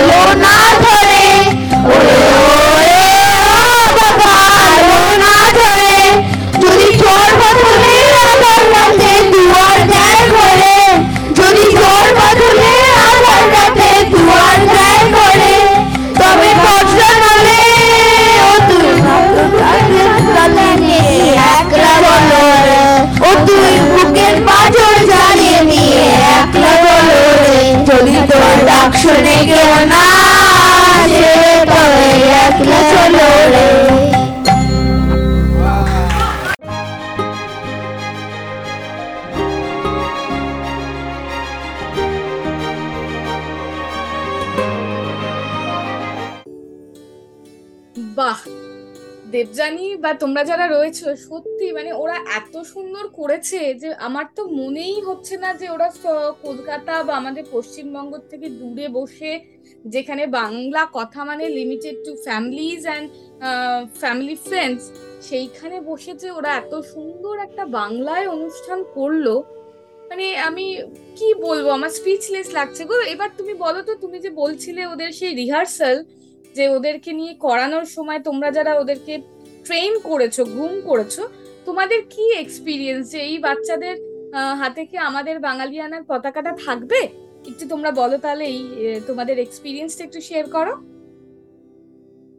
যদি বা তোমরা যারা রয়েছো, সত্যি মানে ওরা এত সুন্দর করেছে যে আমার তো মনেই হচ্ছে না যে ওরা কলকাতা বা আমাদের পশ্চিমবঙ্গ থেকে দূরে বসে যেখানে বাংলা কথা মানে limited to families and family friends সেইখানে বসে যে ওরা এত সুন্দর একটা বাংলায় অনুষ্ঠান করল মানে আমি কি বলব? আমার স্পিচলেস লাগছে গো। এবার তুমি বলো তো, তুমি যে বলছিলে ওদের সেই রিহার্সাল যে ওদেরকে নিয়ে করানোর সময় তোমরা যারা ওদেরকে ট্রেন করেছ, ঘুম করেছ, তোমাদের কি এক্সপিরিয়েন্স যে এই বাচ্চাদের হাতে কি আমাদের বাঙালিয়ানার পতাকাটা থাকবে? একটু তোমরা বলো তাহলে এই তোমাদের এক্সপিরিয়েন্সটা একটু শেয়ার করো।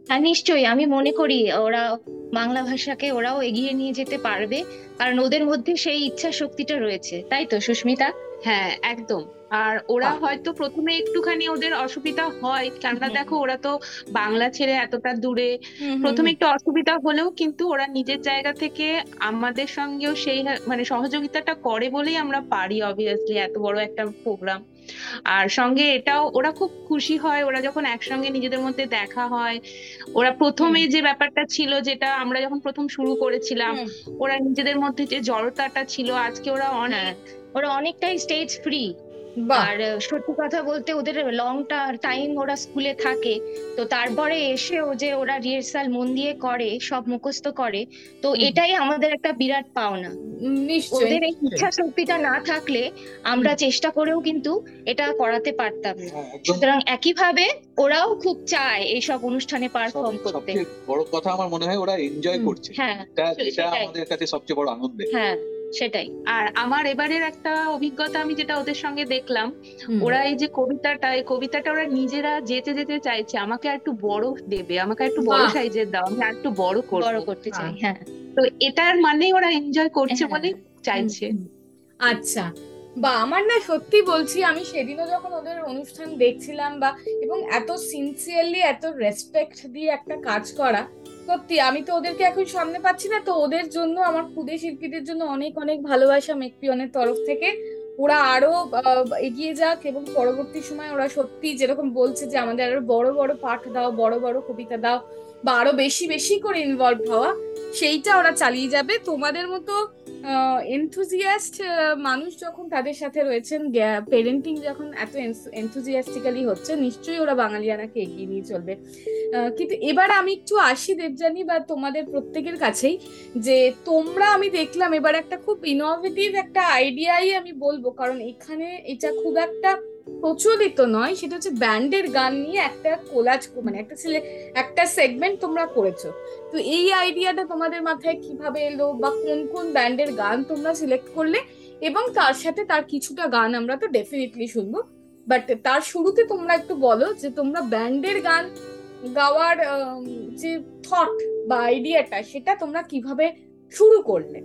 হ্যাঁ নিশ্চয়ই। আমি মনে করি ওরা বাংলা ভাষাকে ওরাও এগিয়ে নিয়ে যেতে পারবে, কারণ ওদের মধ্যে সেই ইচ্ছা শক্তিটা রয়েছে। তাই তো সুস্মিতা? হ্যাঁ একদম। আর ওরা হয়তো প্রথমে একটুখানি ওদের অসুবিধা হয়। কেননা দেখো ওরা তো বাংলা ছেড়ে এতটা দূরে। প্রথমে একটু অসুবিধা হলেও কিন্তু ওরা নিজের জায়গা থেকে আমাদের সঙ্গেও সেই মানে সহযোগিতাটা করে বলেই আমরা পারি অবভিয়াসলি এত বড় একটা প্রোগ্রাম আর সঙ্গে এটাও ওরা খুব খুশি হয় ওরা যখন একসঙ্গে নিজেদের মধ্যে দেখা হয় ওরা প্রথমে যে ব্যাপারটা ছিল যেটা আমরা যখন প্রথম শুরু করেছিলাম ওরা নিজেদের মধ্যে যে জড়তাটা ছিল আজকে ওরা অনেক হ্যাঁ। ওরা অনেকটাই স্টেজ ফ্রি আর সত্যি কথা বলতে ওদের লংটা টাইম ওরা স্কুলে থাকে তো তারপরে এসেও যে ওরা রিহার্সাল মন দিয়ে করে সব মুখস্থ করে তো এটাই আমাদের একটা বিরাট পাওনা। ওদের এই ইচ্ছা শক্তিটা না থাকলে আমরা চেষ্টা করেও কিন্তু এটা করাতে পারতাম না। হ্যাঁ, সুতরাং একইভাবে ওরাও খুব চায় এইসব অনুষ্ঠানে পারফর্ম করতে। বড় কথা আমার মনে হয় ওরা এনজয় করছে। হ্যাঁ এটা। আমাদের কাছে সবচেয়ে বড় আনন্দের। হ্যাঁ। সেটাই। আর আমার এবারের একটা অভিজ্ঞতা আমি যেটা ওদের সঙ্গে দেখলাম ওরা এই যে কবিতাটা এই কবিতাটা ওরা নিজেরা যেতে যেতে চাইছে। আমাকে একটু বড় দেবে আমাকে একটু বড় সাইজের দাও আমি একটু বড় করব। বড় করতে চাই হ্যাঁ। তো এটার মানে ওরা এনজয় করছে হ্যাঁ। বলে চাইছে। আচ্ছা। বা আমার না সত্যি বলছি আমি সেদিনও যখন ওদের অনুষ্ঠান দেখছিলাম বা এবং এত সিনসিয়ারলি এত রেসপেক্ট দিয়ে একটা কাজ করা সত্যি, আমি তো ওদেরকে এখন সামনে পাচ্ছি না, তো ওদের জন্য, আমার ক্ষুদে শিল্পীদের জন্য অনেক অনেক ভালোবাসা মেকপিয়নের তরফ থেকে। ওরা আরও এগিয়ে যাক এবং পরবর্তী সময় ওরা সত্যি যেরকম বলছে যে, আমাদের আরও বড় বড় পাঠ দাও, বড় বড় কবিতা দাও, বা আরও বেশি বেশি করে ইনভলভ হওয়া, সেইটা ওরা চালিয়ে যাবে। তোমাদের মতো এনথুজিয়াস্ট মানুষ যখন তাদের সাথে রয়েছেন পেরেন্টিং যখন এত এনথুজিয়াস্টিক্যালি হচ্ছে, নিশ্চয়ই ওরা বাঙালিয়ানাকে এগিয়ে নিয়ে চলবে। কিন্তু এবার আমি একটু আসি দেবজানি বা তোমাদের প্রত্যেকের কাছেই, যে তোমরা আমি দেখলাম এবার একটা খুব ইনোভেটিভ একটা আইডিয়াই আমি বলব, কারণ এখানে এটা খুব একটা প্রচলিত নয়, সেটা হচ্ছে ব্যান্ডের গান নিয়ে একটা কোলাজ মানে একটা সিলে একটা সেগমেন্ট তোমরা করেছ। তো এই আইডিয়াটা তোমাদের মাথায় কীভাবে এলো বা কোন কোন ব্যান্ডের গান তোমরা সিলেক্ট করলে এবং তার সাথে তার কিছুটা গান আমরা তো ডেফিনেটলি শুনব। বাট তার শুরুতে তোমরা একটু বলো যে তোমরা ব্যান্ডের গান গাওয়ার যে থট বা আইডিয়াটা সেটা তোমরা কীভাবে শুরু করলে?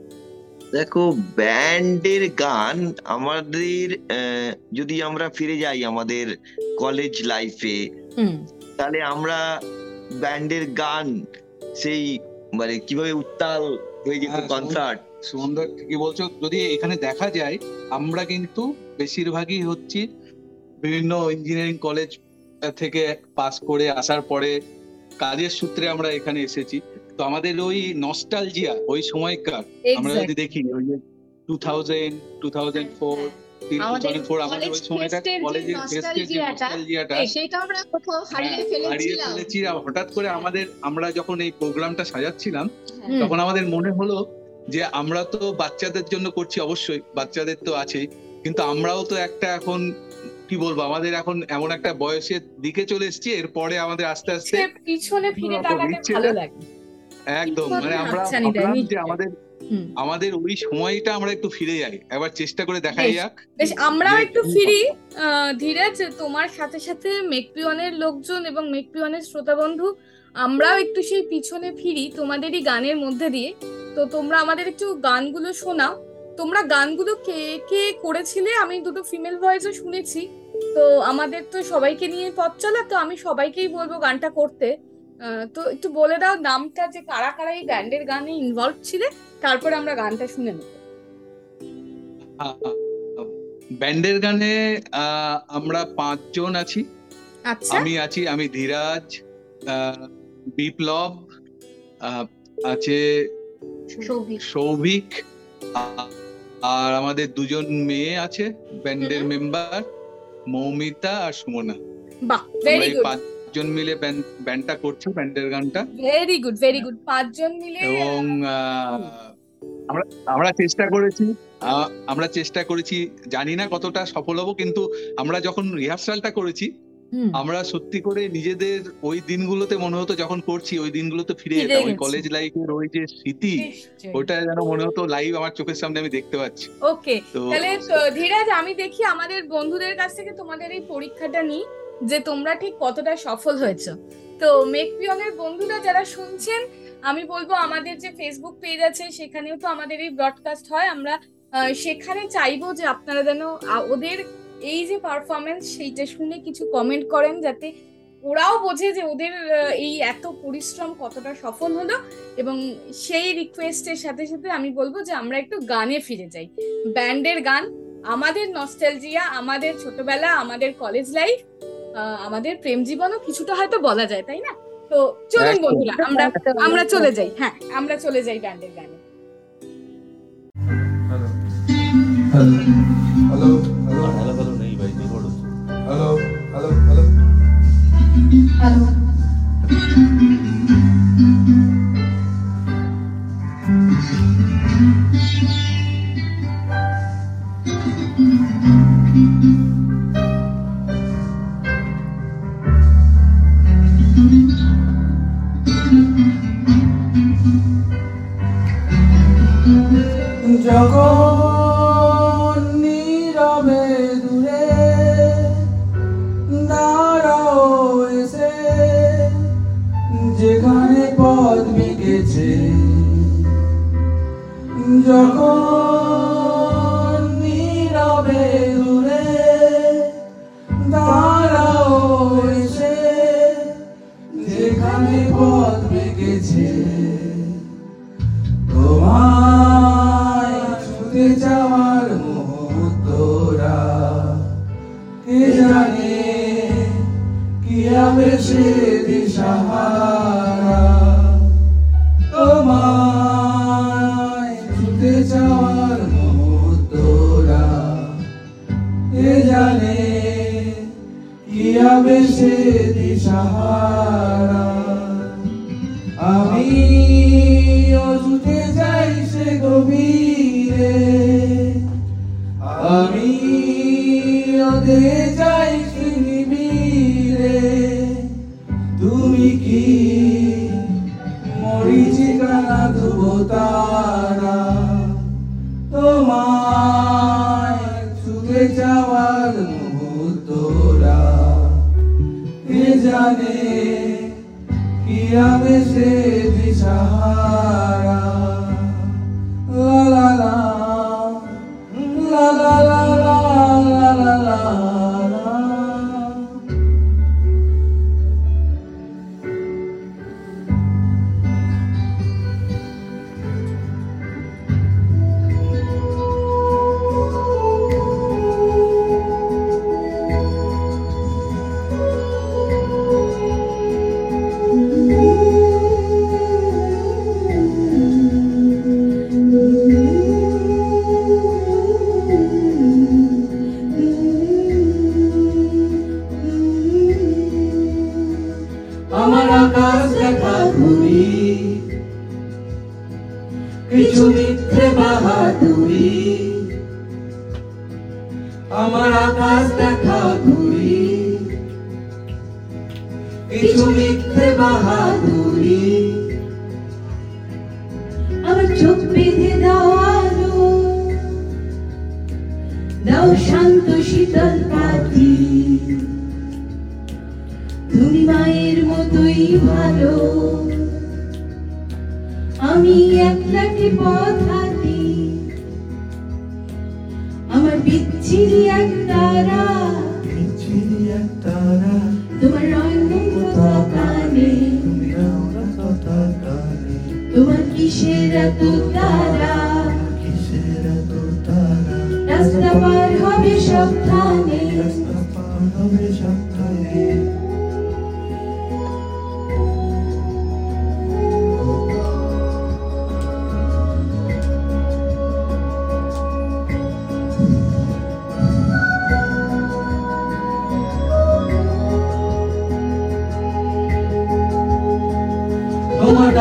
দেখো ব্যান্ডের গান আমাদের যদি আমরা ফিরে যাই আমাদের কলেজ লাইফে তাহলে আমরা ব্যান্ডের গান সেই মানে কীভাবে উত্তাল হয়ে যেত হ্যাঁ, কনসার্ট সুমনদা ঠিকই বলছো। যদি এখানে দেখা যায় আমরা কিন্তু বেশিরভাগই হচ্ছি বিভিন্ন ইঞ্জিনিয়ারিং কলেজ থেকে পাস করে আসার পরে কাজের সূত্রে আমরা এখানে এসেছি। তো আমাদের ওই নস্টালজিয়া ওই সময়কার আমরা যদি দেখি ওই যে two thousand two thousand four two আমাদের থাউজেন্ড ফোর আমাদের ওই কলেজ সময়টা ফেস্টের যে কলেজের ফেস্টের যে নস্টালজিয়াটা নস্টালজিয়াটা সেটা আমরা কোথাও হারিয়ে হারিয়ে ফেলেছিলাম। ফেলেছি। আর হঠাৎ করে আমাদের আমরা যখন এই প্রোগ্রামটা সাজাচ্ছিলাম তখন আমাদের মনে হলো যে আমরা তো বাচ্চাদের জন্য করছি অবশ্যই বাচ্চাদের তো আছেই কিন্তু আমরাও তো একটা এখন কি বলব আমাদের এখন এমন একটা বয়সের দিকে চলে এসেছি এরপরে আমাদের আস্তে আস্তে পিছনে ফিরে তাকাতে ভালো লাগে। একদম মানে আমরা ভাবলাম যে আমাদের আমাদের ওই সময়টা আমরা একটু ফিরে যাই একবার চেষ্টা করে দেখাই যাক। বেশ আমরাও একটু ফিরি। ধীরাজ তোমার সাথে সাথে মেকপিওনের লোকজন এবং মেকপিওনের শ্রোতা বন্ধু আমরাও একটু সেই পিছনে ফিরি তোমাদেরই গানের মধ্যে দিয়ে। তো তোমরা আমাদের একটু গানগুলো শোনাও। তোমরা গানগুলো কে কে করেছিলে? আমি দুটো ফিমেল ভয়েসও শুনেছি। তো আমাদের তো সবাইকে নিয়ে পথ চলা তো আমি সবাইকেই বলব গানটা করতে। তো একটু বলে দাও নামটা যে কারা কারা এই ব্যান্ডের গানে ইনভলভ ছিলে তারপরে আমরা গানটা শুনে নেব। ব্যান্ডের গানে আমরা পাঁচজন আছি। আচ্ছা। আমি আছি আমি ধীরাজ আহ, বিপ্লব আহ, আছে সৌভিক। আর আমাদের দুজন মেয়ে আছে ব্যান্ডের মেম্বার মৌমিতা আর সুমনা। বাহ ভেরি গুড পাঁচজন মিলে ব্যান্ডটা করছি ব্যান্ডের গানটা। ভেরি গুড ভেরি গুড পাঁচজন মিলে এবং আমরা আমরা চেষ্টা করেছি আমরা চেষ্টা করেছি জানি না কতটা সফল হব কিন্তু আমরা যখন রিহার্সালটা করেছি আমরা সত্যি করে নিজেদের ওই দিনগুলোতে মনে হতো যখন করছি ওই দিনগুলোতে ফিরে যেতাম। ওই কলেজ লাইফের ওই যে স্মৃতি। ওইটা যেন মনে হতো লাইভ আমার চোখের সামনে আমি দেখতে পাচ্ছি। ওকে তাহলে ধীরাজ আমি দেখি আমাদের বন্ধুদের কাছ থেকে তোমাদের এই পরীক্ষাটা নিই। যে তোমরা ঠিক কতটা সফল হয়েছ। তো মেক পিয়ং এর বন্ধুরা যারা শুনছেন, আমি বলব আমাদের যে ফেসবুক পেজ আছে, সেখানেও তো আমাদের এই ব্রডকাস্ট হয়। আমরা সেখানে চাইব যে আপনারা যেন ওদের এই যে পারফরমেন্স সেইটা শুনে কিছু কমেন্ট করেন যাতে ওরাও বোঝে যে ওদের এই এত পরিশ্রম কতটা সফল হলো এবং সেই রিকোয়েস্টের সাথে সাথে আমি বলব যে আমরা একটু গানে ফিরে যাই। ব্যান্ডের গান, আমাদের নস্টালজিয়া আমাদের ছোটবেলা, আমাদের কলেজ লাইফ আমাদের প্রেম জীবনও কিছুটা হয়তো বলা যায় তাই না? তো চলুন বন্ধুরা আমরা আমরা চলে যাই হ্যাঁ আমরা চলে যাই ব্যান্ডের গানে। Hello hello hello hello hello নেই ভাই হ্যালো হ্যালো হ্যালো হ্যালো যাওয়ার মুহূর্তরা কে জানে কি আমি সে দিশাহারা।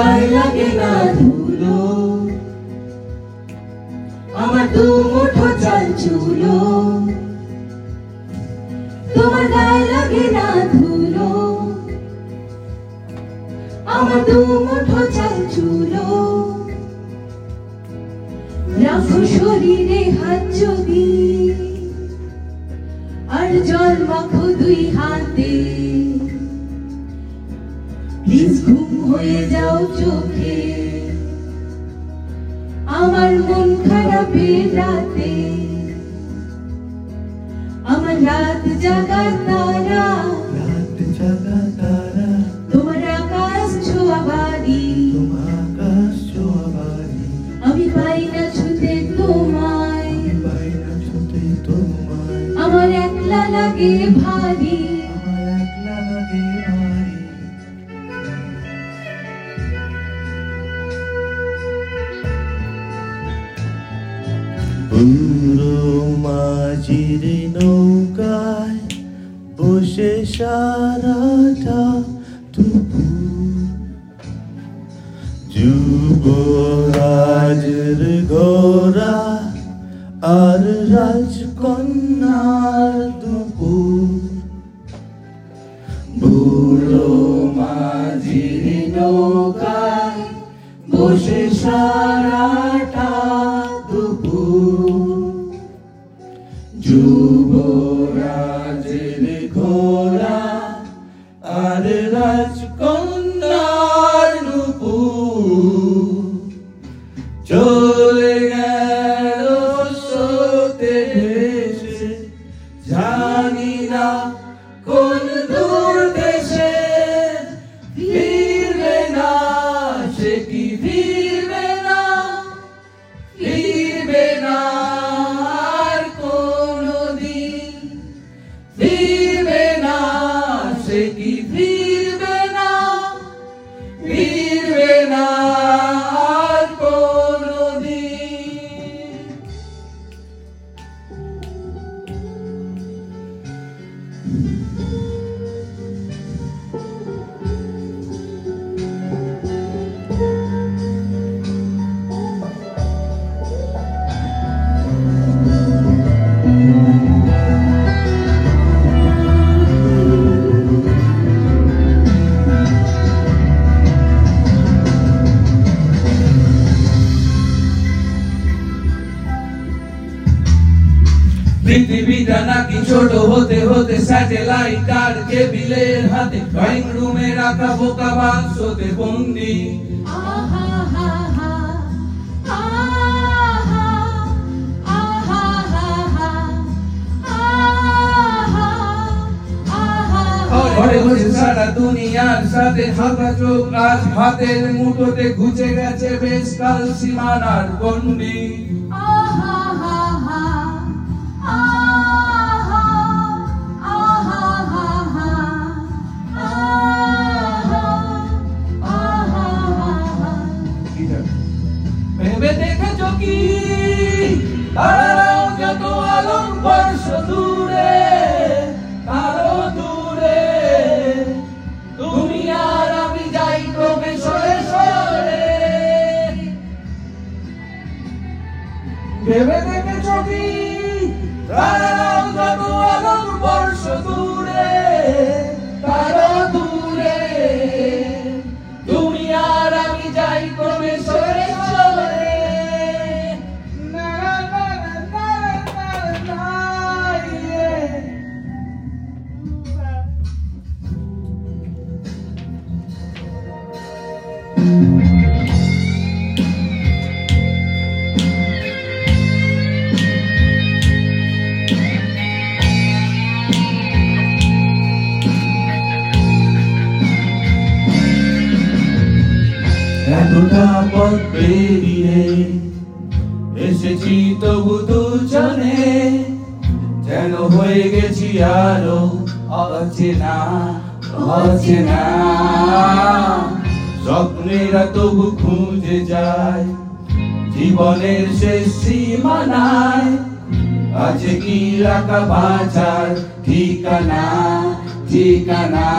I love you, अर्जुन मुदु হাতে Shara. হাতের মুঠোতে ঘুচে গেছে বেশ কাল সীমানার গণ্ডি। ভেবে দেখেছ কি? অচেনা অচেনা। স্বপ্নেরা তবু খুঁজে যায়, জীবনের শেষ সীমানায়। আজ কি রাখা বাজার, ঠিকানা ঠিকানা?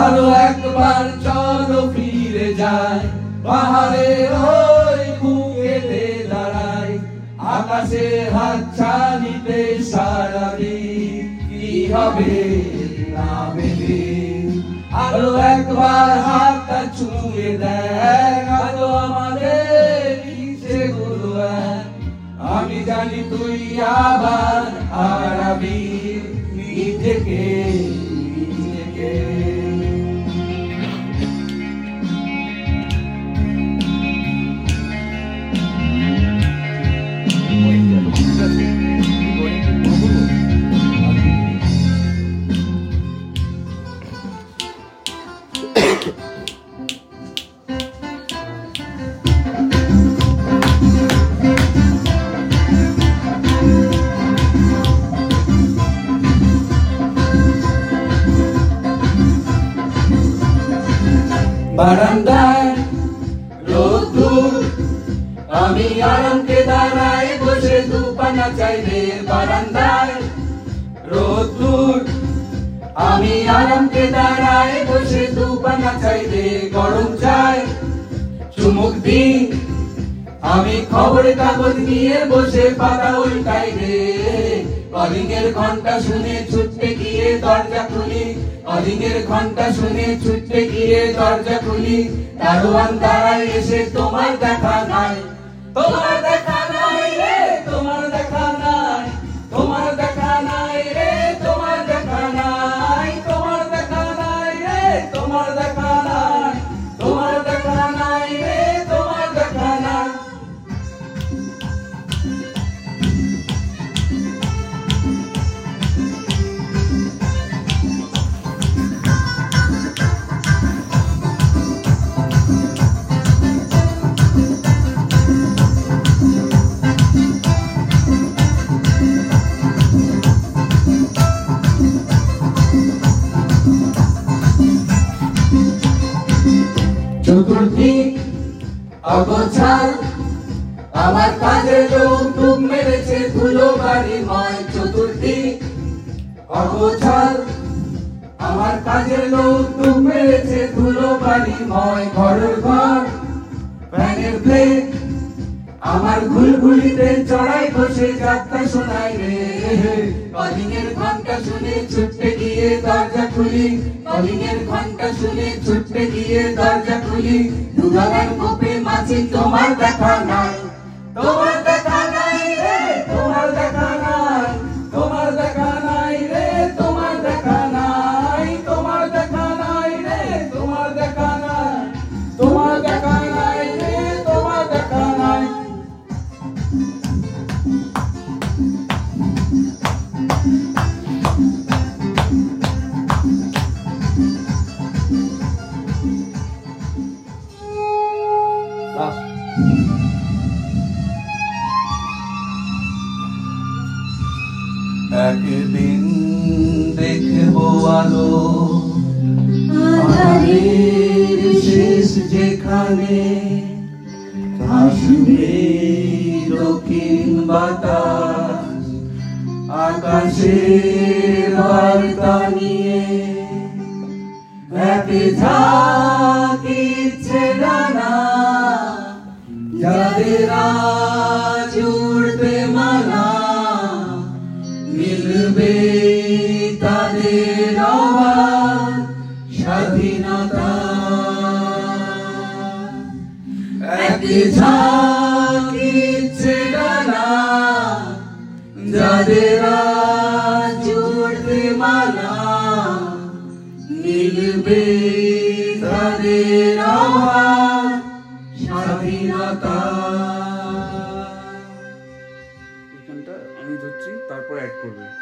আরও একবার চলো ফিরে যায় পাহাড়ে ওই বুকেতে দাঁড়ায় আকাশে হাত ছানিতে সারাদিন কি হবে না ভেবে আরও একবার হাতটা ছুঁয়ে দেয় আরও আমাদের ইচ্ছে আমি জানি তুই আবার হারাবি নিজেকে। কাগজ নিয়ে বসে পাতা উল্টাই রে। ঘণ্টা শুনে ছুটতে গিয়ে দরজা খুলি। কলিং ঘণ্টা শুনে ছুটতে গিয়ে দরজা খুলি। দারোয়ান দাঁড়ায় এসে তোমার দেখা নাই। তোমার দেখা back on আকাশে বার্তা নিয়ে ব্যাপে যাক নানা। যাদের আজ উড়বে মানা মিলবে তাদের আবার স্বাধীনতা। একটি ঝাঁক হবে তাদের আবার স্বাধীনতা আমি ধরছি তারপর অ্যাড করবে।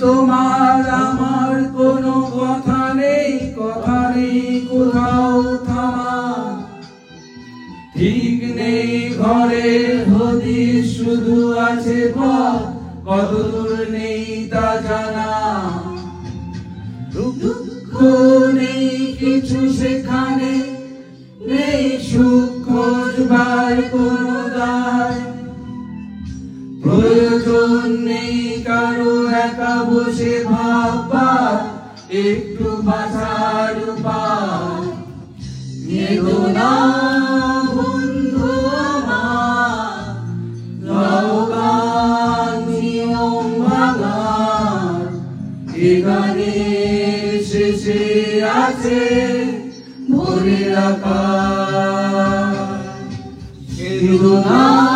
তোমার আমার কথা নেই কথা নেই, কোথাও ঠিক নেই ঘরের হদিস শুধু আছে পথ, কতদূর নেই তা জানা। দুঃখ নেই কিছু সেখানে একটু বাঁচার উপায় কেঁদো না বন্ধু আমার। গাও গান নিয়ম ভাঙার এ শেষে আছে ভোরের আকাশ। না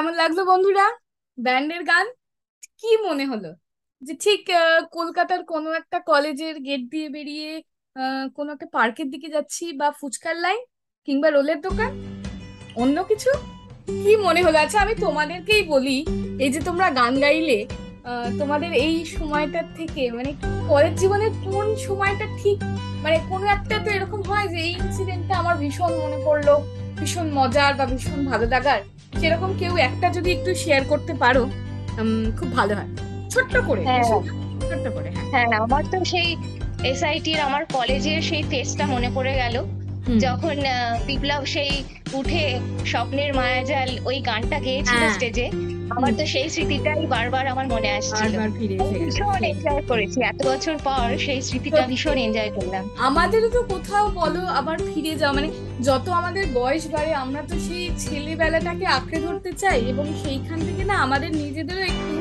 কেমন লাগল বন্ধুরা? ব্যান্ডের গান? কি মনে হলো? যে ঠিক কলকাতার কোনো একটা কলেজের গেট দিয়ে বেরিয়ে কোনো একটা পার্কের দিকে যাচ্ছি বা ফুচকার লাইন কিংবা রোলের দোকান? অন্য কিছু? কি মনে হলো? আচ্ছা আমি তোমাদেরকেই বলি, এই যে তোমরা গান গাইলে তোমাদের এই সময়টার থেকে মানে কলেজ জীবনের কোন সময়টা ঠিক? মানে কোনো একটা তো এরকম হয় যে এই ইনসিডেন্টটা আমার ভীষণ মনে পড়ল। ভীষণ মজার বা ভীষণ ভালো লাগার সেরকম কেউ একটা যদি একটু শেয়ার করতে পারো খুব ভালো হয়। ছোট্ট করে হ্যাঁ। ছোট্ট করে হ্যাঁ। হ্যাঁ আমার তো সেই এসআইটির আমার কলেজের সেই ফেসটা মনে পড়ে গেল। যখন বিপ্লব সেই উঠে স্বপ্নের মায়াজাল ওই গানটা গেয়েছিল হ্যাঁ। স্টেজে আমার তো সেই স্মৃতিটাই বারবার আমার মনে আসছিল। ভীষণ এনজয় করেছি। এত বছর পর সেই স্মৃতিটা ভীষণ এনজয় করলাম। আমাদেরও তো কোথাও বলো আবার ফিরে যাওয়া মানে যত আমাদের বয়স বাড়ে আমরা তো সেই ছেলেবেলাটাকে আঁকড়ে ধরতে চাই এবং সেইখান থেকে না আমাদের নিজেদেরও একটু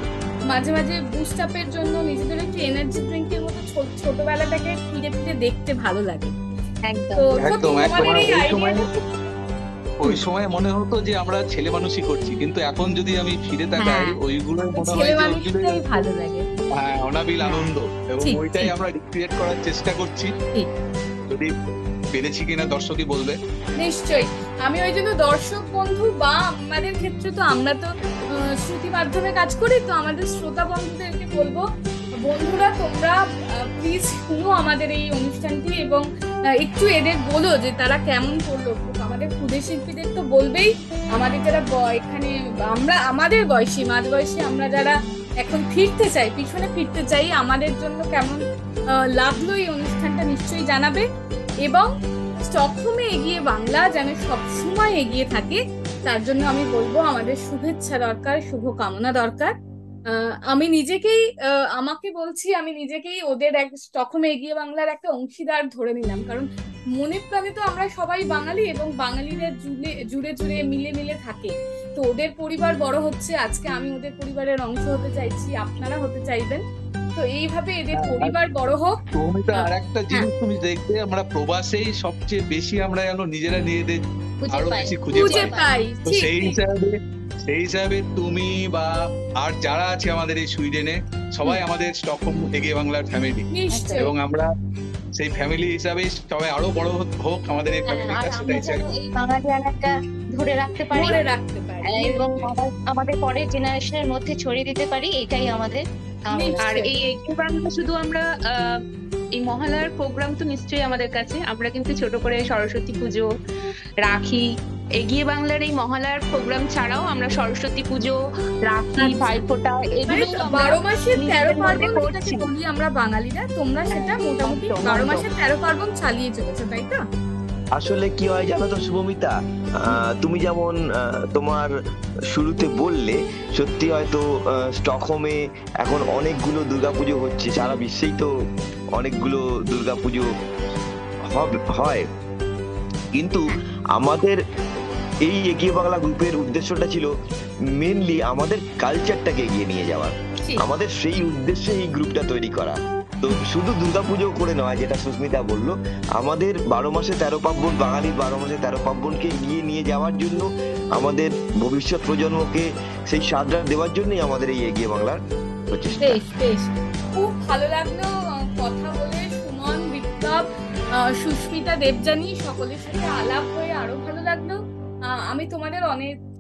মাঝে মাঝে বুস্ট আপের জন্য নিজেদের একটু এনার্জি ড্রিঙ্কের মতো ছোটবেলাটাকে ফিরে ফিরে দেখতে ভালো লাগে। একদম। তো একদম তোমাদের এই ওই আইডিয়া সময় ওই সময় মনে হতো যে আমরা ছেলে মানুষই করছি কিন্তু এখন যদি আমি ফিরে তাকাই হ্যাঁ, ওইগুলো মনে হয় যে ওইগুলো মানুষটাই ভালো লাগে। হ্যাঁ অনাবিল আনন্দ। এবং ওইটাই আমরা রিক্রিয়েট করার চেষ্টা করছি। যদি পেরেছি কিনা দর্শকই বলবে। নিশ্চয়ই। আমি ওই জন্য দর্শক বন্ধু বা আমাদের ক্ষেত্রে তো আমরা তো শ্রুতি মাধ্যমে কাজ করি তো আমাদের শ্রোতা বন্ধুদেরকে বলব বন্ধুরা, তোমরা প্লিজ শুনো আমাদের এই অনুষ্ঠানটি এবং একটু এদের বলো যে তারা কেমন করল। আমাদের ক্ষুদে শিল্পীদের তো বলবেই, আমাদের যারা এখানে আমরা, আমাদের বয়সী, মাঝ বয়সী আমরা যারা এখন ফিরতে চাই, পিছনে ফিরতে চাই, আমাদের জন্য কেমন লাগল এই অনুষ্ঠানটা নিশ্চয়ই জানাবে। এবং স্টকহোমে এগিয়ে বাংলা যেন সবসময় এগিয়ে থাকে, তার জন্য আমি বলব আমাদের শুভেচ্ছা দরকার শুভ কামনা দরকার। আমি নিজেকেই আহ, আমাকে বলছি আমি নিজেকেই ওদের এক স্টকহোমে এগিয়ে বাংলার একটা অংশীদার ধরে নিলাম। কারণ মনে প্রাণে তো আমরা সবাই বাঙালি এবং বাঙালিরা জুড়ে জুড়ে জুড়ে মিলে মিলে থাকে। তো ওদের পরিবার বড় হচ্ছে আজকে আমি ওদের পরিবারের অংশ হতে চাইছি আপনারা হতে চাইবেন। তো এইভাবে এদের পরিবার বড় হোক। সৌমিতা আর একটা জিনিস তুমি দেখবে আমরা প্রবাসেই সবচেয়ে বেশি আমরা যেন নিজেরা নিজেদের আরও বেশি খুঁজে পাই। সেই হিসাবে সেই হিসাবে তুমি বা আর যারা আছে আমাদের এই সুইডেনে সবাই আমাদের স্টকহোম এগিয়ে বাংলার ফ্যামিলি এবং আমরা সেই ফ্যামিলি হিসাবে সবাই আরও বড় হোক আমাদের এই হ্যাঁ, ফ্যামিলিটা সেটাই চাই। বাঙালিয়ানাটা ধরে রাখতে পারি। ধরে রাখতে পারি। এবং আবার আমাদের পরের জেনারেশনের মধ্যে ছড়িয়ে দিতে পারি এটাই আমাদের আর এই এগিয়ে বাংলা শুধু আমরা আহ, এই মহালয়ার প্রোগ্রাম তো নিশ্চয়ই আমাদের কাছে আমরা কিন্তু ছোট করে সরস্বতী পুজো রাখি এগিয়ে বাংলার এই মহালয়ার প্রোগ্রাম ছাড়াও আমরা সরস্বতী পুজো রাখি আচ্ছা। ভাইফোঁটা মানে এগুলো বারো মাসে তেরো পার্বণ করছি। বলি আমরা বাঙালিরা তোমরা সেটা মোটামুটি বারো মাসে তেরো পার্বণ চালিয়ে চলেছো তাই তো আসলে কি হয় জানো তো শুভমিতা? তুমি যেমন তোমার শুরুতে বললে সত্যি হয়তো স্টকহোমে এখন অনেকগুলো দুর্গাপুজো হচ্ছে সারা বিশ্বেই তো অনেকগুলো দুর্গাপুজো হব- হয়। কিন্তু আমাদের এই এগিয়ে বাংলা গ্রুপের উদ্দেশ্যটা ছিল মেনলি আমাদের কালচারটাকে এগিয়ে নিয়ে যাওয়া। আমাদের সেই উদ্দেশ্যে এই গ্রুপটা তৈরি করা। তো শুধু দুর্গাপুজো করে নয়, যেটা সুস্মিতা বলল, আমাদের বারো মাসে তেরো পার্বণ, বাঙালির বারো মাসে তেরো পার্বণকে এগিয়ে নিয়ে যাওয়ার জন্য, আমাদের ভবিষ্যৎ প্রজন্মকে সেই স্বাদটা দেওয়ার জন্যই আমাদের এই এগিয়ে বাংলার প্রচেষ্টা। খুব ভালো লাগল কথা বলে। সুমন, বিপ্লব সুস্মিতা, দেবযানী, সকলের সাথে আলাপ হয়ে আরও ভালো লাগল। আমি তোমাদের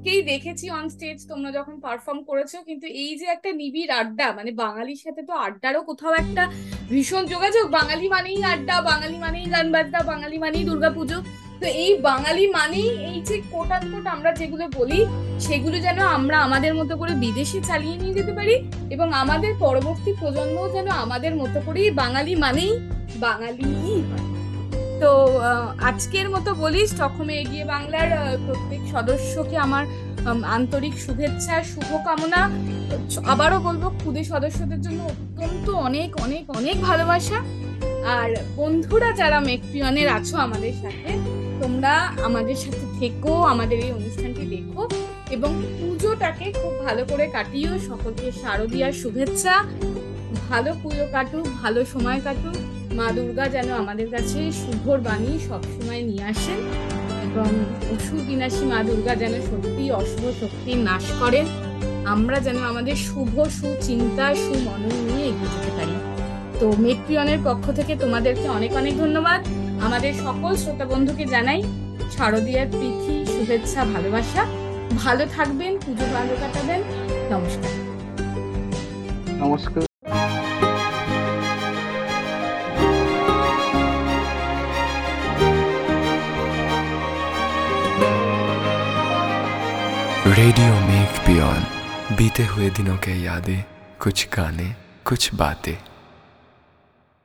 অনেককেই দেখেছি অন স্টেজ তোমরা যখন পারফর্ম করেছ, কিন্তু এই যে একটা নিবিড় আড্ডা মানে বাঙালির সাথে তো আড্ডারও কোথাও একটা ভীষণ যোগাযোগ, বাঙালি মানেই আড্ডা, বাঙালি মানেই গান বাজনা, বাঙালি মানেই দুর্গাপুজো, তো এই বাঙালি মানেই এই যে কোট কোট আমরা যেগুলো বলি, সেগুলো যেন আমরা আমাদের মতো করে বিদেশে চালিয়ে নিয়ে যেতে পারি এবং আমাদের পরবর্তী প্রজন্মও যেন আমাদের মতো করেই বাঙালি মানেই বাঙালি। হয় তো আজকের মতো বলি স্টকহোমে এগিয়ে বাংলার প্রত্যেক সদস্যকে আমার আন্তরিক শুভেচ্ছা, শুভকামনা। আবারও বলব, খুদে সদস্যদের জন্য অত্যন্ত অনেক অনেক অনেক ভালোবাসা। আর বন্ধুরা যারা মেকপিয়নের আছো আমাদের সাথে, তোমরা আমাদের সাথে থেকো, আমাদের এই অনুষ্ঠানটি দেখো। এবং পুজোটাকে খুব ভালো করে কাটিও। সকলকে শারদীয়ার শুভেচ্ছা। ভালো পুজো কাটুক, ভালো সময় কাটুক। মা দুর্গা যেন আমাদের কাছে শুভর বাণী সবসময় নিয়ে আসেন এবং অসুর বিনাশী মা দুর্গা যেন সত্যি অশুভ শক্তির নাশ করেন, আমরা যেন আমাদের শুভ সুচিন্তা সুমনন নিয়ে এগিয়ে যেতে পারি। তো মেট্রিয়নের পক্ষ থেকে তোমাদেরকে অনেক অনেক ধন্যবাদ। আমাদের সকল শ্রোতা বন্ধুকে জানাই শারদীয়ার প্রীতি শুভেচ্ছা, ভালোবাসা। ভালো থাকবেন, পুজো ভালো কাটাবেন। নমস্কার। নমস্কার। रेडियो मेक बियॉन बीते हुए दिनों के यादें कुछ गाने कुछ बातें।